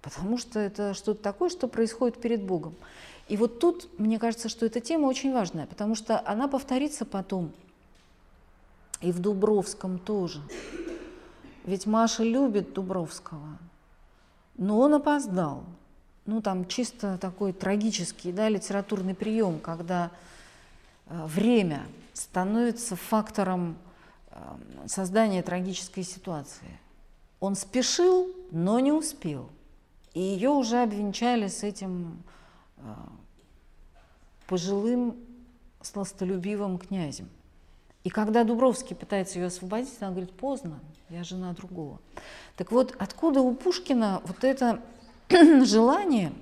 Потому что это что-то такое, что происходит перед Богом. И вот тут, мне кажется, что эта тема очень важная, потому что она повторится потом – и в Дубровском тоже. Ведь Маша любит Дубровского, но он опоздал. Ну, там чисто такой трагический да, литературный прием, когда время становится фактором э, создания трагической ситуации. Он спешил, но не успел. И ее уже обвенчали с этим э, пожилым сластолюбивым князем. И когда Дубровский пытается ее освободить, она говорит, поздно, я жена другого. Так вот, откуда у Пушкина вот это желание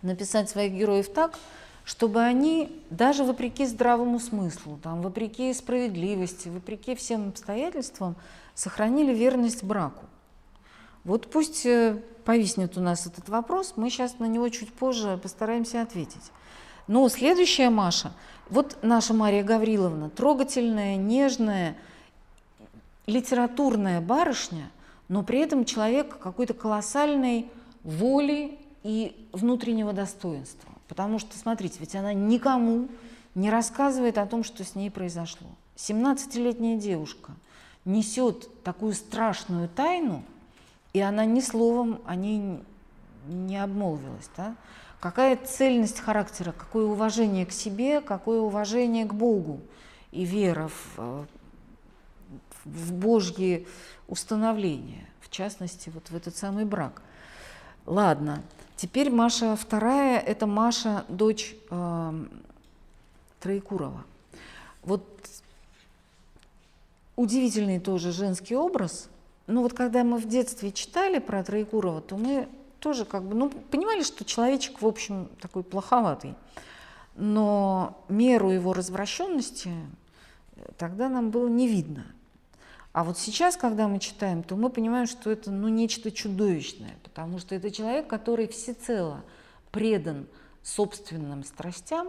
написать своих героев так, чтобы они, даже вопреки здравому смыслу, там, вопреки справедливости, вопреки всем обстоятельствам, сохранили верность браку. Вот пусть э, повиснет у нас этот вопрос, мы сейчас на него чуть позже постараемся ответить. Но следующая Маша – вот наша Мария Гавриловна, трогательная, нежная, литературная барышня, но при этом человек какой-то колоссальной воли и внутреннего достоинства. Потому что, смотрите, ведь она никому не рассказывает о том, что с ней произошло. 17-летняя девушка несет такую страшную тайну, и она ни словом о ней не обмолвилась. Да? Какая цельность характера, какое уважение к себе, какое уважение к Богу и вера в, э, в Божьи установления, в частности, вот в этот самый брак. Ладно, теперь Маша вторая, это Маша, дочь э, Троекурова. Вот удивительный тоже женский образ. Но вот когда мы в детстве читали про Троекурова, то мы тоже как бы, ну, понимали, что человечек, в общем, такой плоховатый. Но меру его развращенности э, тогда нам было не видно. А вот сейчас, когда мы читаем, то мы понимаем, что это ну, нечто чудовищное, потому что это человек, который всецело предан собственным страстям,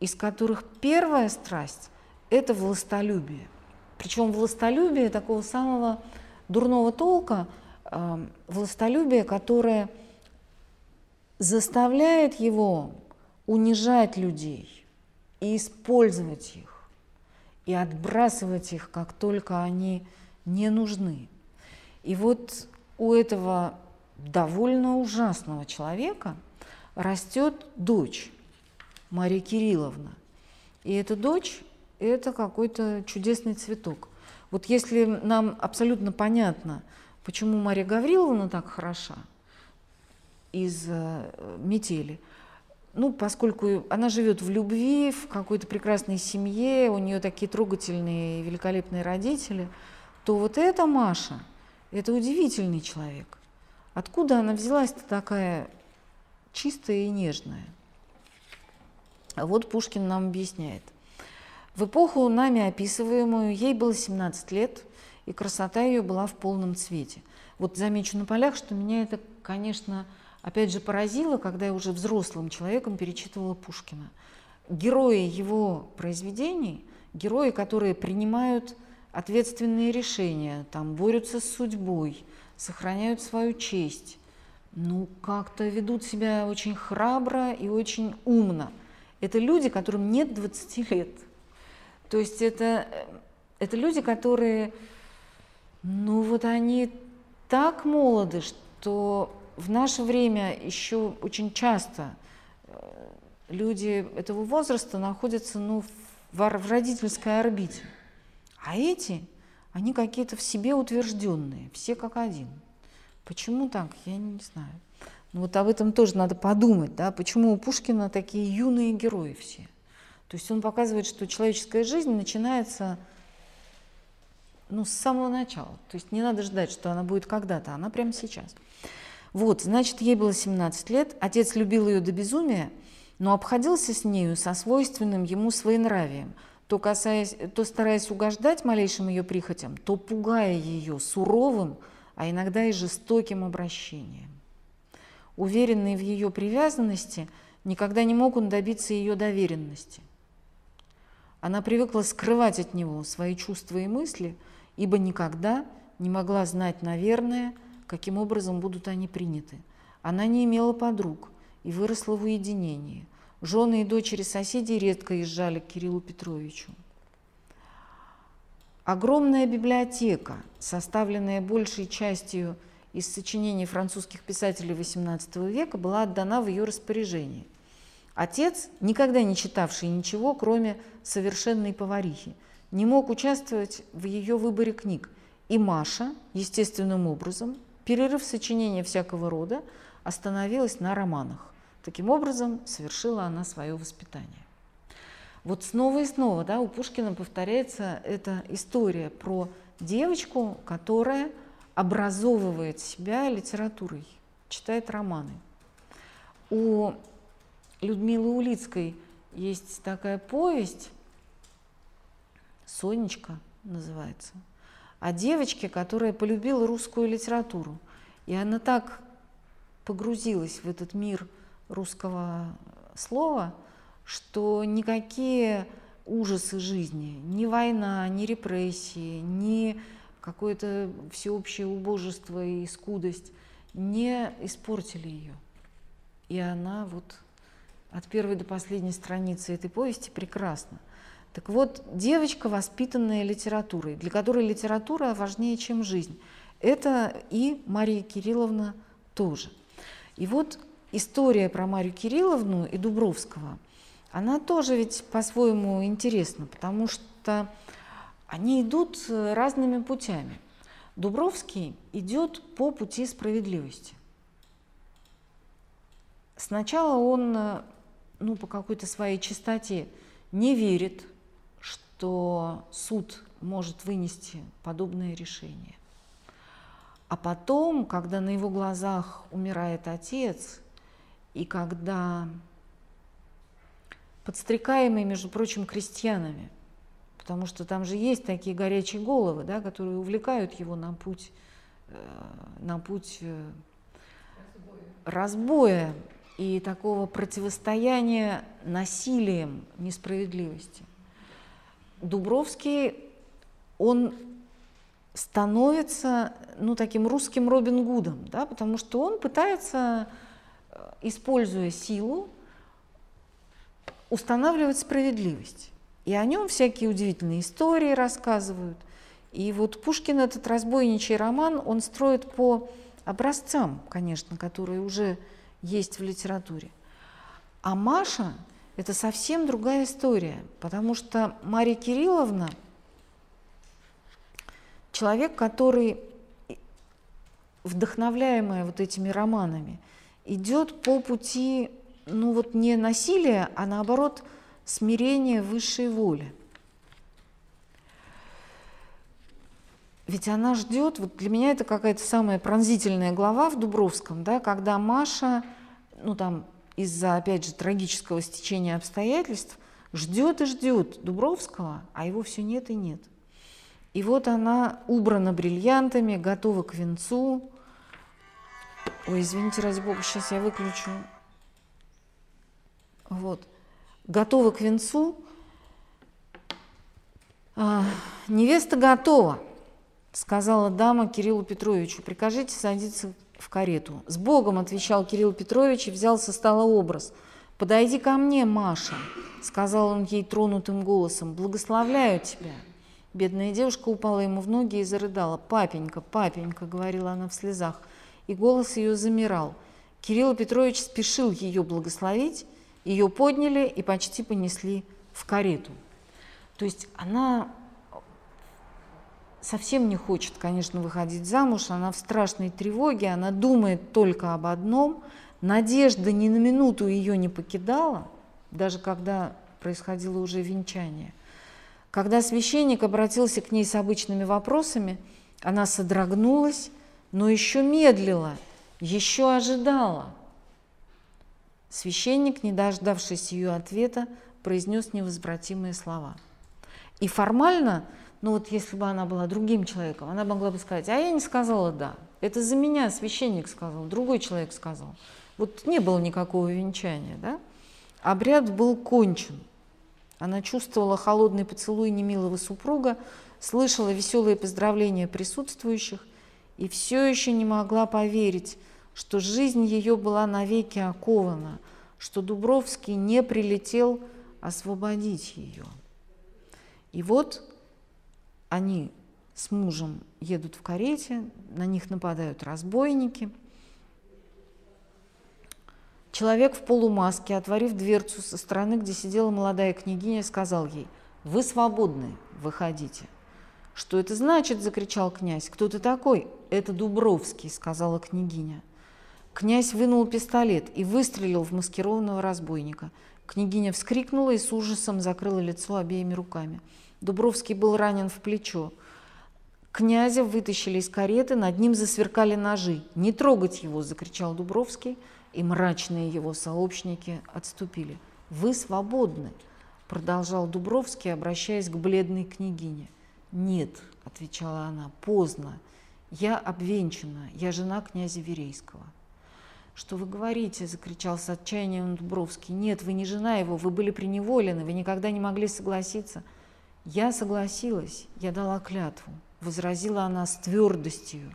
из которых первая страсть – это властолюбие. Причем властолюбие такого самого дурного толка, э, властолюбие, которое – заставляет его унижать людей и использовать их, и отбрасывать их, как только они не нужны. И вот у этого довольно ужасного человека растет дочь Мария Кирилловна. И эта дочь – это какой-то чудесный цветок. Вот если нам абсолютно понятно, почему Мария Гавриловна так хороша – из э, метели. Ну, поскольку она живет в любви, в какой-то прекрасной семье, у нее такие трогательные, великолепные родители, то вот эта Маша, это удивительный человек. Откуда она взялась-то такая чистая и нежная? А вот Пушкин нам объясняет. В эпоху нами описываемую ей было 17 лет, и красота ее была в полном цвете. Вот замечу на полях, что меня это, конечно, опять же поразило, когда я уже взрослым человеком перечитывала Пушкина. Герои его произведений, герои, которые принимают ответственные решения, там борются с судьбой, сохраняют свою честь, ну, как-то ведут себя очень храбро и очень умно. Это люди, которым нет 20 лет. То есть это, это люди, которые, ну вот они так молоды, что в наше время еще очень часто э, люди этого возраста находятся ну, в, в родительской орбите. А эти, они какие-то в себе утвержденные, все как один. Почему так, я не знаю. Ну, вот об этом тоже надо подумать, да, почему у Пушкина такие юные герои все. То есть он показывает, что человеческая жизнь начинается ну, с самого начала. То есть не надо ждать, что она будет когда-то, она прямо сейчас. Вот, значит, ей было 17 лет, отец любил ее до безумия, но обходился с нею со свойственным ему своенравием, то, касаясь, то стараясь угождать малейшим ее прихотям, то пугая ее суровым, а иногда и жестоким обращением. Уверенный в ее привязанности, никогда не мог он добиться ее доверенности. Она привыкла скрывать от него свои чувства и мысли, ибо никогда не могла знать, наверное, каким образом будут они приняты. Она не имела подруг и выросла в уединении. Жены и дочери соседей редко езжали к Кириллу Петровичу. Огромная библиотека, составленная большей частью из сочинений французских писателей XVIII века, была отдана в ее распоряжение. Отец, никогда не читавший ничего, кроме совершенной поварихи, не мог участвовать в ее выборе книг. И Маша, естественным образом, Перерыв сочинения всякого рода остановилась на романах. Таким образом, совершила она свое воспитание. Вот снова и снова да, у Пушкина повторяется эта история про девочку, которая образовывает себя литературой, читает романы. У Людмилы Улицкой есть такая повесть, «Сонечка» называется – о девочке, которая полюбила русскую литературу. И она так погрузилась в этот мир русского слова, что никакие ужасы жизни, ни война, ни репрессии, ни какое-то всеобщее убожество и скудость не испортили ее. И она вот от первой до последней страницы этой повести прекрасна. Так вот, девочка, воспитанная литературой, для которой литература важнее, чем жизнь, это и Мария Кирилловна тоже. И вот история про Марию Кирилловну и Дубровского, она тоже ведь по-своему интересна, потому что они идут разными путями. Дубровский идет по пути справедливости. Сначала он ну, по какой-то своей чистоте не верит то суд может вынести подобное решение. А потом, когда на его глазах умирает отец, и когда подстрекаемый, между прочим, крестьянами, потому что там же есть такие горячие головы, да, которые увлекают его на путь, э, на путь э, разбоя и такого противостояния насилием несправедливости – Дубровский, он становится ну, таким русским Робин Гудом, да, потому что он пытается, э, используя силу, устанавливать справедливость. И о нем всякие удивительные истории рассказывают. И вот Пушкин этот разбойничий роман, он строит по образцам, конечно, которые уже есть в литературе. А Маша это совсем другая история, потому что Мария Кирилловна человек, который, вдохновляемая вот этими романами, идет по пути, ну вот не насилия, а наоборот смирения высшей воли. Ведь она ждет, вот для меня это какая-то самая пронзительная глава в Дубровском, да, когда Маша, ну там из-за, опять же, трагического стечения обстоятельств ждет и ждет Дубровского, а его все нет и нет. И вот она убрана бриллиантами, готова к венцу. Ой, извините, ради бога, сейчас я выключу. Вот. Готова к венцу. А, невеста готова, сказала дама Кириллу Петровичу. Прикажите садиться в карету. С Богом, отвечал Кирилл Петрович и взял со стола образ. Подойди ко мне, Маша, сказал он ей тронутым голосом. Благословляю тебя. Бедная девушка упала ему в ноги и зарыдала. «Папенька, папенька», — говорила она в слезах, и голос ее замирал. Кирилл Петрович спешил ее благословить, ее подняли и почти понесли в карету. То есть она совсем не хочет, конечно, выходить замуж, она в страшной тревоге, она думает только об одном. Надежда ни на минуту ее не покидала, даже когда происходило уже венчание. Когда священник обратился к ней с обычными вопросами, она содрогнулась, но еще медлила, еще ожидала. Священник, не дождавшись ее ответа, произнес невозвратимые слова. И формально, ну вот если бы она была другим человеком, она могла бы сказать, а я не сказала «да». Это за меня священник сказал, другой человек сказал. Вот не было никакого венчания, да? Обряд был кончен – она чувствовала холодный поцелуй немилого супруга, слышала веселые поздравления присутствующих и все еще не могла поверить, что жизнь ее была навеки окована, что Дубровский не прилетел освободить ее. И вот они с мужем едут в карете, на них нападают разбойники – Человек в полумаске, отворив дверцу со стороны, где сидела молодая княгиня, сказал ей, «Вы свободны, выходите». «Что это значит?» – закричал князь. «Кто ты такой?» «Это Дубровский», – сказала княгиня. Князь вынул пистолет и выстрелил в маскированного разбойника. Княгиня вскрикнула и с ужасом закрыла лицо обеими руками. Дубровский был ранен в плечо. Князя вытащили из кареты, над ним засверкали ножи. «Не трогать его!» – закричал Дубровский – и мрачные его сообщники отступили. «Вы свободны», – продолжал Дубровский, обращаясь к бледной княгине. «Нет», – отвечала она, – «поздно. Я обвенчана, я жена князя Верейского». «Что вы говорите?» – закричал с отчаянием Дубровский. «Нет, вы не жена его, вы были преневолены, вы никогда не могли согласиться». «Я согласилась, я дала клятву», – возразила она с твердостью.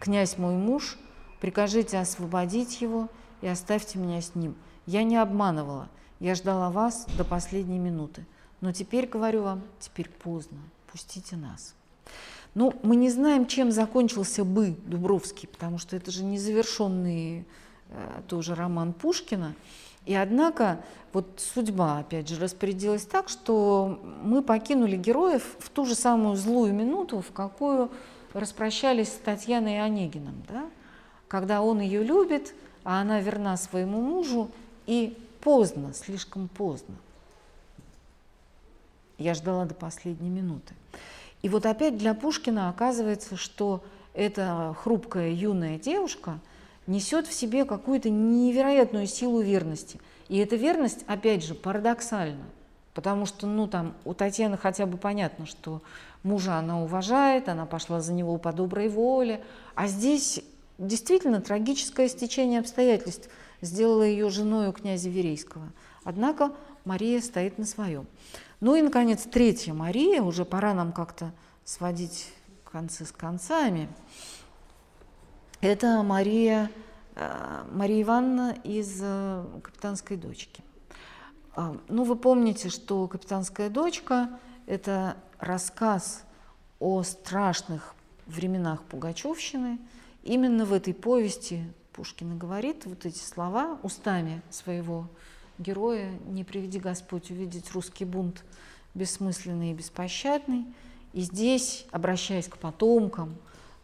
«Князь мой муж, прикажите освободить его и оставьте меня с ним. Я не обманывала, я ждала вас до последней минуты. Но теперь, говорю вам, теперь поздно, пустите нас. Ну, мы не знаем, чем закончился бы Дубровский, потому что это же незавершенный э, тоже роман Пушкина. И однако вот судьба, опять же, распорядилась так, что мы покинули героев в ту же самую злую минуту, в какую распрощались с Татьяной Онегиным, да? когда он ее любит, а она верна своему мужу, и поздно, слишком поздно. Я ждала до последней минуты. И вот опять для Пушкина оказывается, что эта хрупкая юная девушка несет в себе какую-то невероятную силу верности. И эта верность, опять же, парадоксальна. Потому что, ну, там, у Татьяны хотя бы понятно, что мужа она уважает, она пошла за него по доброй воле. А здесь Действительно, трагическое стечение обстоятельств сделало ее женой у князя Верейского. Однако Мария стоит на своем. Ну и, наконец, третья Мария, уже пора нам как-то сводить концы с концами. Это Мария, э, Мария Ивановна из э, «Капитанской дочки». А, ну, вы помните, что «Капитанская дочка» – это рассказ о страшных временах Пугачевщины – Именно в этой повести Пушкин говорит вот эти слова устами своего героя «Не приведи Господь увидеть русский бунт бессмысленный и беспощадный». И здесь, обращаясь к потомкам,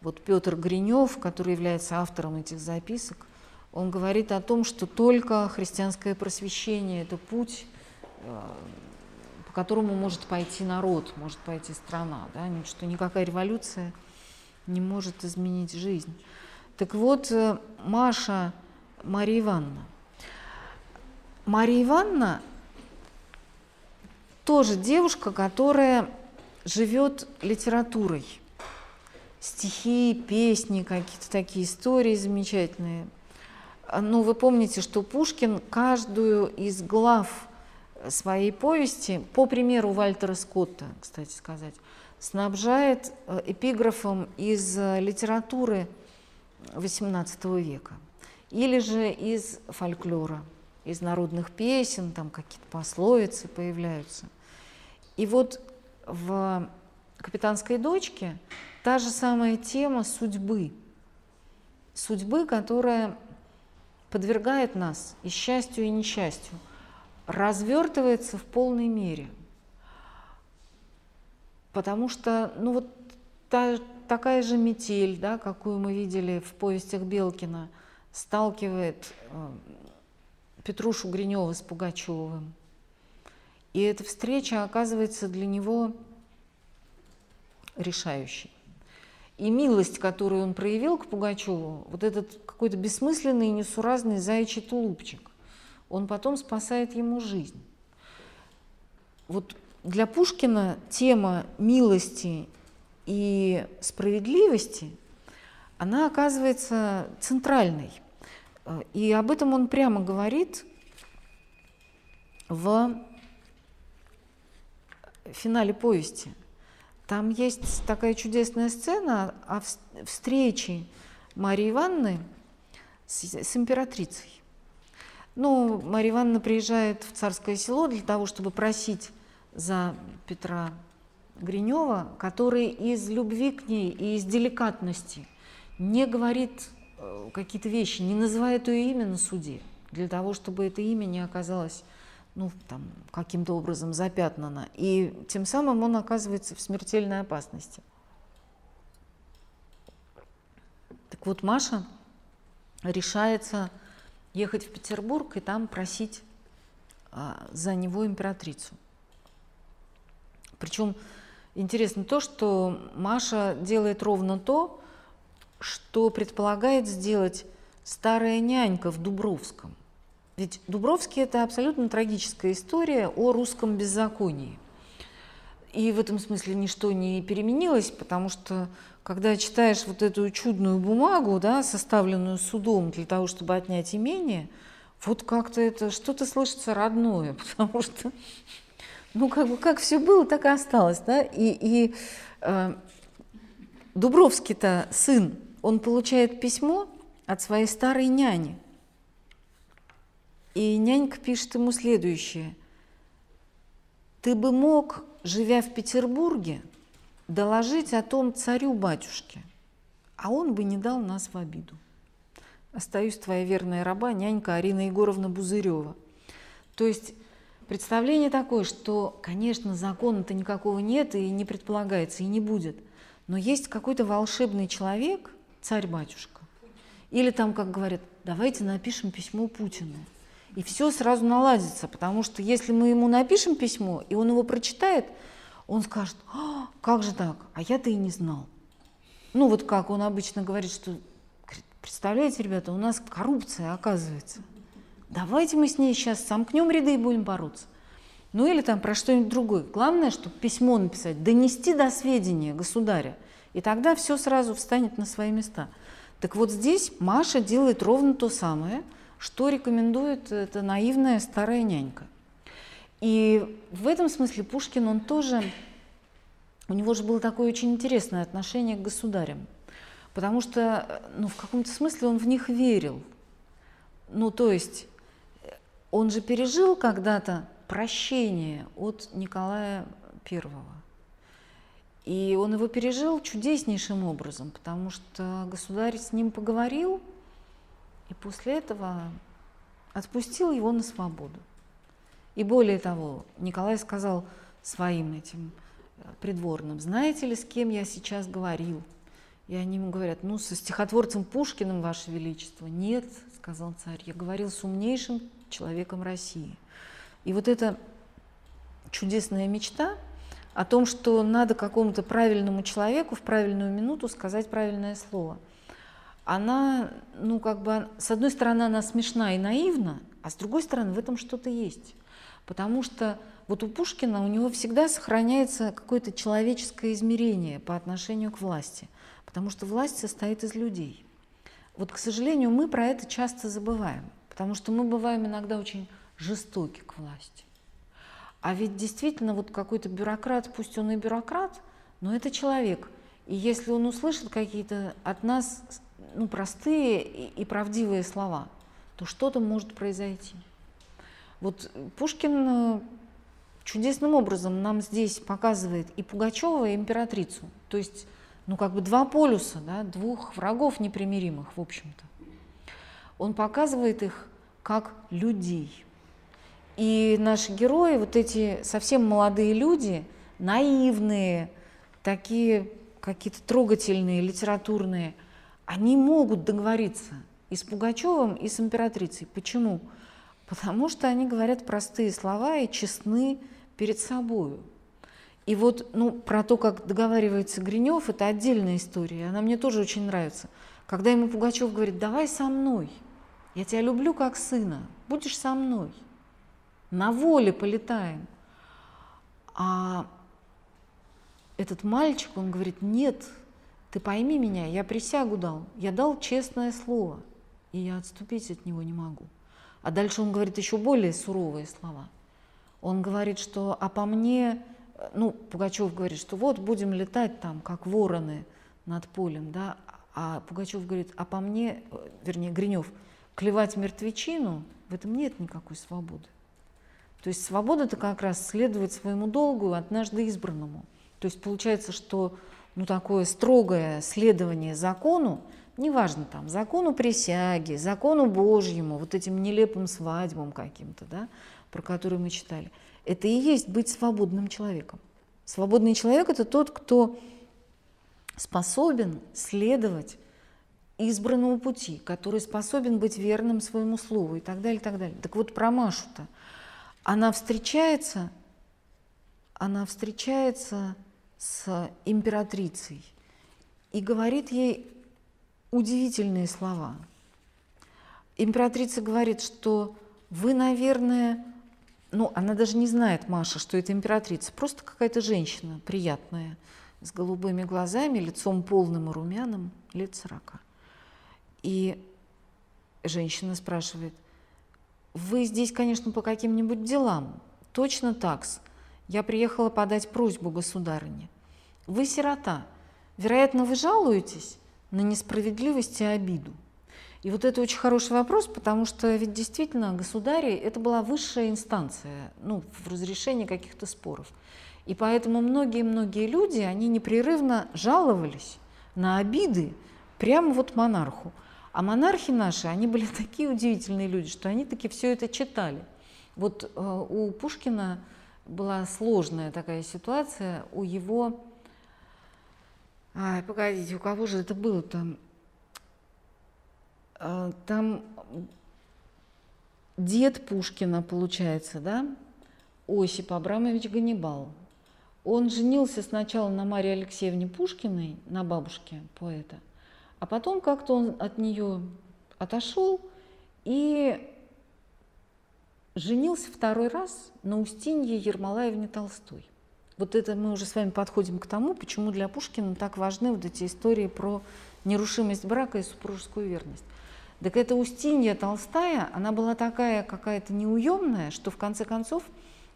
вот Петр Гринев, который является автором этих записок, он говорит о том, что только христианское просвещение – это путь, э, по которому может пойти народ, может пойти страна, да? что никакая революция не может изменить жизнь. Так вот, э, Маша Мария Ивановна. Мария Ивановна тоже девушка, которая живет литературой. Стихи, песни, какие-то такие истории замечательные. Ну, вы помните, что Пушкин каждую из глав своей повести, по примеру Вальтера Скотта, кстати сказать, снабжает э, эпиграфом из э, литературы XVIII века или же из фольклора, из народных песен, там какие-то пословицы появляются. И вот в «Капитанской дочке» та же самая тема судьбы. Судьбы, которая подвергает нас и счастью, и несчастью, развертывается в полной мере. Потому что, ну вот та, такая же метель, да, какую мы видели в повестях Белкина, сталкивает э, Петрушу Гринева с Пугачевым. И эта встреча оказывается для него решающей. И милость, которую он проявил к Пугачеву, вот этот какой-то бессмысленный и несуразный заячий тулупчик, он потом спасает ему жизнь. Вот для Пушкина тема милости и справедливости, она оказывается центральной. И об этом он прямо говорит в финале повести – там есть такая чудесная сцена о встрече Марии Ивановны с, с императрицей. Ну, Мария Ивановна приезжает в царское село для того, чтобы просить за Петра Гринева, который из любви к ней и из деликатности не говорит э, какие-то вещи, не называет ее имя на суде, для того, чтобы это имя не оказалось ну, там, каким-то образом запятнано, и тем самым он оказывается в смертельной опасности. Так вот, Маша решается ехать в Петербург и там просить а, за него императрицу. Причем интересно то, что Маша делает ровно то, что предполагает сделать старая нянька в Дубровском. Ведь Дубровский – это абсолютно трагическая история о русском беззаконии. И в этом смысле ничто не переменилось, потому что когда читаешь вот эту чудную бумагу, да, составленную судом для того, чтобы отнять имение, вот как-то это что-то слышится родное, потому что, ну, как бы, как все было, так и осталось, да, и, и э, Дубровский-то сын, он получает письмо от своей старой няни, и нянька пишет ему следующее. «Ты бы мог, живя в Петербурге, доложить о том царю-батюшке, а он бы не дал нас в обиду. Остаюсь твоя верная раба, нянька Арина Егоровна Бузырева». То есть представление такое, что, конечно, закона-то никакого нет и не предполагается, и не будет, но есть какой-то волшебный человек, царь-батюшка, или там, как говорят, давайте напишем письмо Путину – и все сразу наладится, потому что если мы ему напишем письмо, и он его прочитает, он скажет, а, как же так, а я-то и не знал. Ну вот как он обычно говорит, что, представляете, ребята, у нас коррупция оказывается. Давайте мы с ней сейчас сомкнем ряды и будем бороться. Ну или там про что-нибудь другое. Главное, чтобы письмо написать, донести до сведения государя. И тогда все сразу встанет на свои места. Так вот здесь Маша делает ровно то самое – что рекомендует эта наивная старая нянька. И в этом смысле Пушкин, он тоже, у него же было такое очень интересное отношение к государям, потому что, ну, в каком-то смысле он в них верил. Ну, то есть, он же пережил когда-то прощение от Николая Первого. И он его пережил чудеснейшим образом, потому что государь с ним поговорил – и после этого отпустил его на свободу. И более того, Николай сказал своим этим э, придворным, знаете ли, с кем я сейчас говорил? И они ему говорят, ну, со стихотворцем Пушкиным, Ваше Величество. Нет, сказал царь, я говорил с умнейшим человеком России. И вот эта чудесная мечта о том, что надо какому-то правильному человеку в правильную минуту сказать правильное слово – она, ну, как бы, с одной стороны, она смешна и наивна, а с другой стороны, в этом что-то есть. Потому что вот у Пушкина у него всегда сохраняется какое-то человеческое измерение по отношению к власти, потому что власть состоит из людей. Вот, к сожалению, мы про это часто забываем, потому что мы бываем иногда очень жестоки к власти. А ведь действительно вот какой-то бюрократ, пусть он и бюрократ, но это человек. И если он услышит какие-то от нас ну, простые и, и правдивые слова, то что-то может произойти. Вот Пушкин э, чудесным образом нам здесь показывает и Пугачева, и императрицу. То есть, ну, как бы два полюса, да, двух врагов непримиримых, в общем-то. Он показывает их как людей. И наши герои, вот эти совсем молодые люди, наивные, такие какие-то трогательные, литературные, они могут договориться и с Пугачевым, и с императрицей. Почему? Потому что они говорят простые слова и честны перед собой. И вот ну, про то, как договаривается Гринев, это отдельная история. Она мне тоже очень нравится. Когда ему Пугачев говорит, давай со мной, я тебя люблю как сына, будешь со мной, на воле полетаем. А этот мальчик, он говорит, нет, ты пойми меня, я присягу дал, я дал честное слово, и я отступить от него не могу. А дальше он говорит еще более суровые слова – он говорит, что а по мне, ну, Пугачев говорит, что вот будем летать там, как вороны над полем, да, а Пугачев говорит, а по мне, вернее, Гринев, клевать мертвечину, в этом нет никакой свободы. То есть свобода это как раз следовать своему долгу, однажды избранному. То есть получается, что ну, такое строгое следование закону, неважно там, закону присяги, закону Божьему, вот этим нелепым свадьбам каким-то, да, про который мы читали, это и есть быть свободным человеком. Свободный человек – это тот, кто способен следовать избранному пути, который способен быть верным своему слову и так далее, и так далее. Так вот про Машу-то. Она встречается, она встречается с императрицей и говорит ей удивительные слова. Императрица говорит, что вы, наверное, ну, она даже не знает, Маша, что это императрица, просто какая-то женщина приятная, с голубыми глазами, лицом полным и румяным, лет сорока. И женщина спрашивает, вы здесь, конечно, по каким-нибудь делам. Точно так. -с. Я приехала подать просьбу государыне. Вы сирота. Вероятно, вы жалуетесь на несправедливость и обиду. И вот это очень хороший вопрос, потому что ведь действительно государи – это была высшая инстанция ну, в разрешении каких-то споров. И поэтому многие-многие люди, они непрерывно жаловались на обиды прямо вот монарху. А монархи наши, они были такие удивительные люди, что они таки все это читали. Вот э, у Пушкина была сложная такая ситуация, у его... Ай, погодите, у кого же это было там? А, там дед Пушкина, получается, да, Осип Абрамович Ганнибал. Он женился сначала на Марии Алексеевне Пушкиной, на бабушке поэта, а потом как-то он от нее отошел и женился второй раз на Устинье Ермолаевне Толстой. Вот это мы уже с вами подходим к тому, почему для Пушкина так важны вот эти истории про нерушимость брака и супружескую верность. Так эта Устинья Толстая, она была такая какая-то неуемная, что в конце концов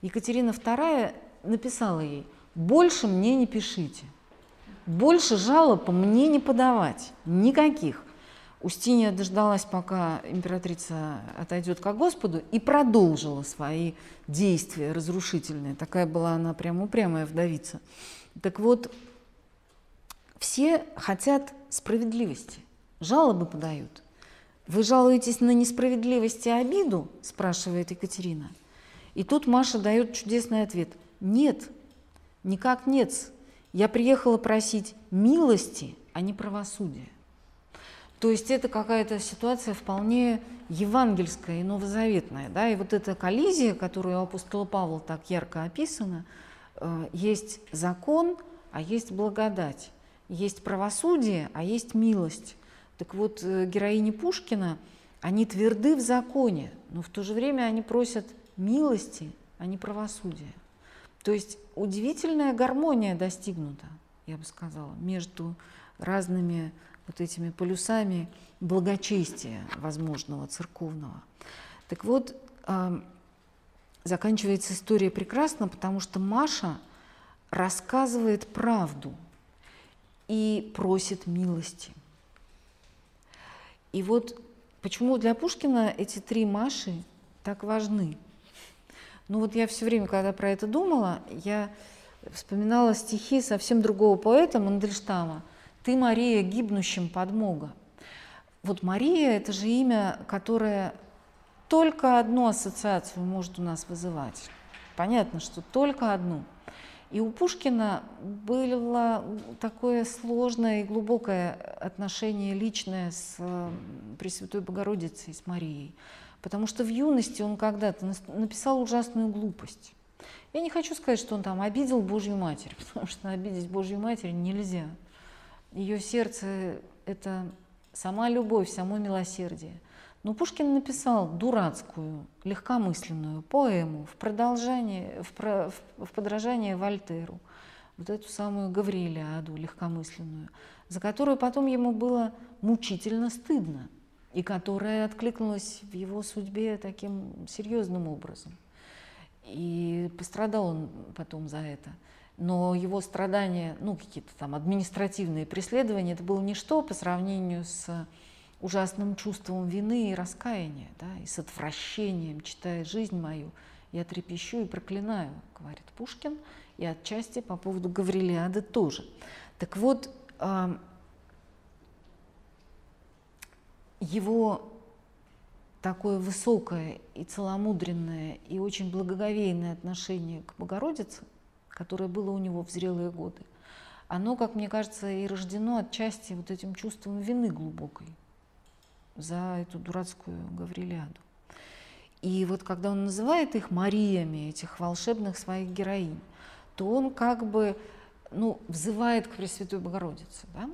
Екатерина II написала ей, больше мне не пишите, больше жалоб мне не подавать, никаких. Устинья дождалась, пока императрица отойдет к Господу, и продолжила свои действия разрушительные. Такая была она прям упрямая вдовица. Так вот, все хотят справедливости, жалобы подают – «Вы жалуетесь на несправедливость и обиду?» – спрашивает Екатерина. И тут Маша дает чудесный ответ. «Нет, никак нет. Я приехала просить милости, а не правосудия». То есть это какая-то ситуация вполне евангельская и новозаветная. Да? И вот эта коллизия, которую у апостола Павла так ярко описана, э, есть закон, а есть благодать. Есть правосудие, а есть милость. Так вот, э, героини Пушкина, они тверды в законе, но в то же время они просят милости, а не правосудия. То есть удивительная гармония достигнута, я бы сказала, между разными вот этими полюсами благочестия возможного церковного. Так вот, заканчивается история прекрасно, потому что Маша рассказывает правду и просит милости. И вот почему для Пушкина эти три Маши так важны. Ну вот я все время, когда про это думала, я вспоминала стихи совсем другого поэта Мандельштама «Ты, Мария, гибнущим подмога». Вот Мария – это же имя, которое только одну ассоциацию может у нас вызывать. Понятно, что только одну. И у Пушкина было такое сложное и глубокое отношение личное с Пресвятой Богородицей, с Марией. Потому что в юности он когда-то написал ужасную глупость. Я не хочу сказать, что он там обидел Божью Матерь, потому что обидеть Божью Матерь нельзя. Ее сердце – это сама любовь, само милосердие. Но Пушкин написал дурацкую, легкомысленную поэму в продолжение, в, про, в подражание Вольтеру, вот эту самую Гавриилиаду легкомысленную, за которую потом ему было мучительно стыдно, и которая откликнулась в его судьбе таким серьезным образом. И пострадал он потом за это. Но его страдания, ну, какие-то там административные преследования, это было ничто по сравнению с ужасным чувством вины и раскаяния, да, и с отвращением, читая жизнь мою, я трепещу и проклинаю, говорит Пушкин, и отчасти по поводу Гаврилиады тоже. Так вот, его такое высокое и целомудренное и очень благоговейное отношение к Богородице, которое было у него в зрелые годы, оно, как мне кажется, и рождено отчасти вот этим чувством вины глубокой за эту дурацкую Гаврилиаду. И вот когда он называет их Мариями, этих волшебных своих героинь, то он как бы ну, взывает к Пресвятой Богородице. Да?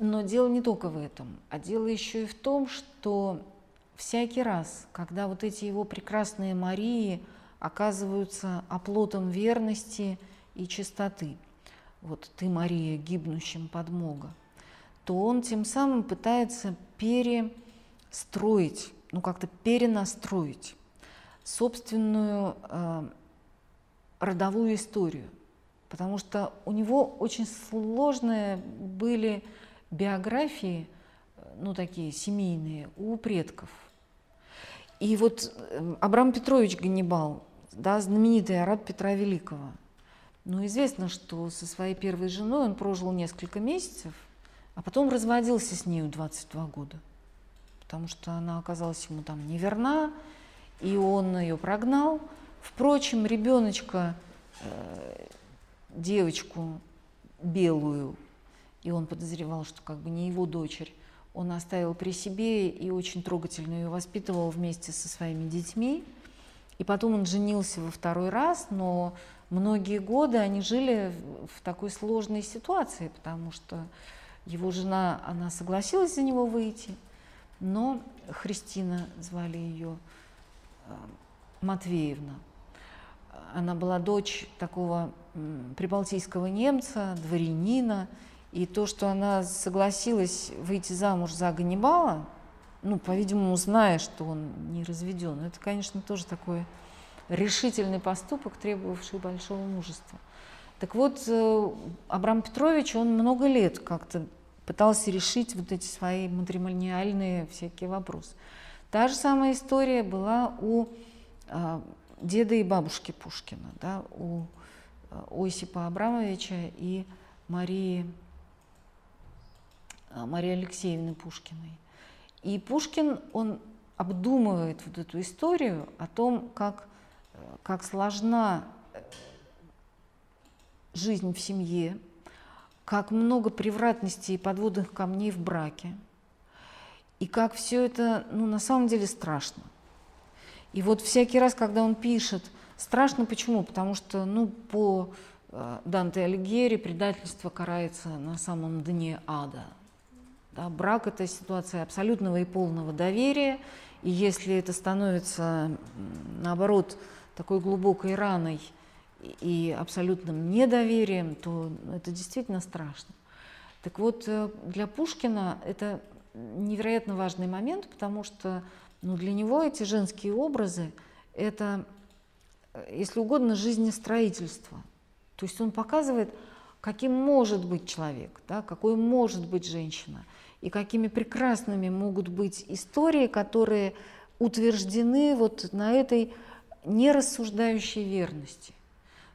Но дело не только в этом, а дело еще и в том, что всякий раз, когда вот эти его прекрасные Марии оказываются оплотом верности и чистоты, вот ты, Мария, гибнущим подмога, то он тем самым пытается перестроить, ну как-то перенастроить собственную э, родовую историю, потому что у него очень сложные были биографии, ну такие семейные, у предков. И вот э, Абрам Петрович Ганнибал, да, знаменитый араб Петра Великого, ну известно, что со своей первой женой он прожил несколько месяцев, а потом разводился с нею 22 года, потому что она оказалась ему там неверна, и он ее прогнал. Впрочем, ребеночка, э, девочку белую, и он подозревал, что как бы не его дочерь, он оставил при себе и очень трогательно ее воспитывал вместе со своими детьми. И потом он женился во второй раз, но многие годы они жили в такой сложной ситуации, потому что его жена, она согласилась за него выйти, но Христина, звали ее э, Матвеевна. Она была дочь такого прибалтийского немца, дворянина, и то, что она согласилась выйти замуж за Ганнибала, ну, по-видимому, зная, что он не разведен, это, конечно, тоже такой решительный поступок, требовавший большого мужества. Так вот, э, Абрам Петрович, он много лет как-то пытался решить вот эти свои матримониальные всякие вопросы. Та же самая история была у э, деда и бабушки Пушкина, да, у э, Осипа Абрамовича и Марии, э, Марии Алексеевны Пушкиной. И Пушкин, он обдумывает вот эту историю о том, как, э, как сложна жизнь в семье, как много превратностей и подводных камней в браке, и как все это, ну, на самом деле страшно. И вот всякий раз, когда он пишет, страшно почему? Потому что, ну, по э, Данте Алигьери предательство карается на самом дне ада. Да, брак – это ситуация абсолютного и полного доверия, и если это становится, наоборот, такой глубокой раной – и абсолютным недоверием, то это действительно страшно. Так вот, э, для Пушкина это невероятно важный момент, потому что Но для него эти женские образы – это, если угодно, жизнестроительство. То есть он показывает, каким может быть человек, да, какой может быть женщина, и какими прекрасными могут быть истории, которые утверждены вот на этой нерассуждающей верности.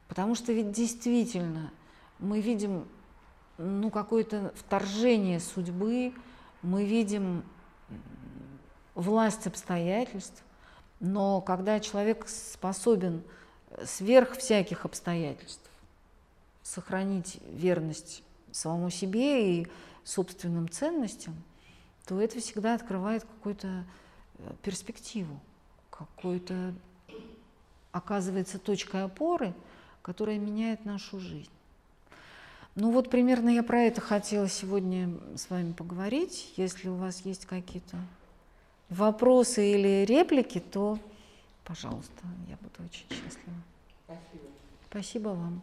Потому что ведь действительно мы видим ну, какое-то вторжение судьбы, мы видим власть обстоятельств, но когда человек способен сверх всяких обстоятельств сохранить верность самому себе и собственным ценностям, то это всегда открывает какую-то э, перспективу, какую-то оказывается точкой опоры, которая меняет нашу жизнь. Ну вот примерно я про это хотела сегодня с вами поговорить. Если у вас есть какие-то вопросы или реплики, то, пожалуйста, я буду очень счастлива. Спасибо. Спасибо вам.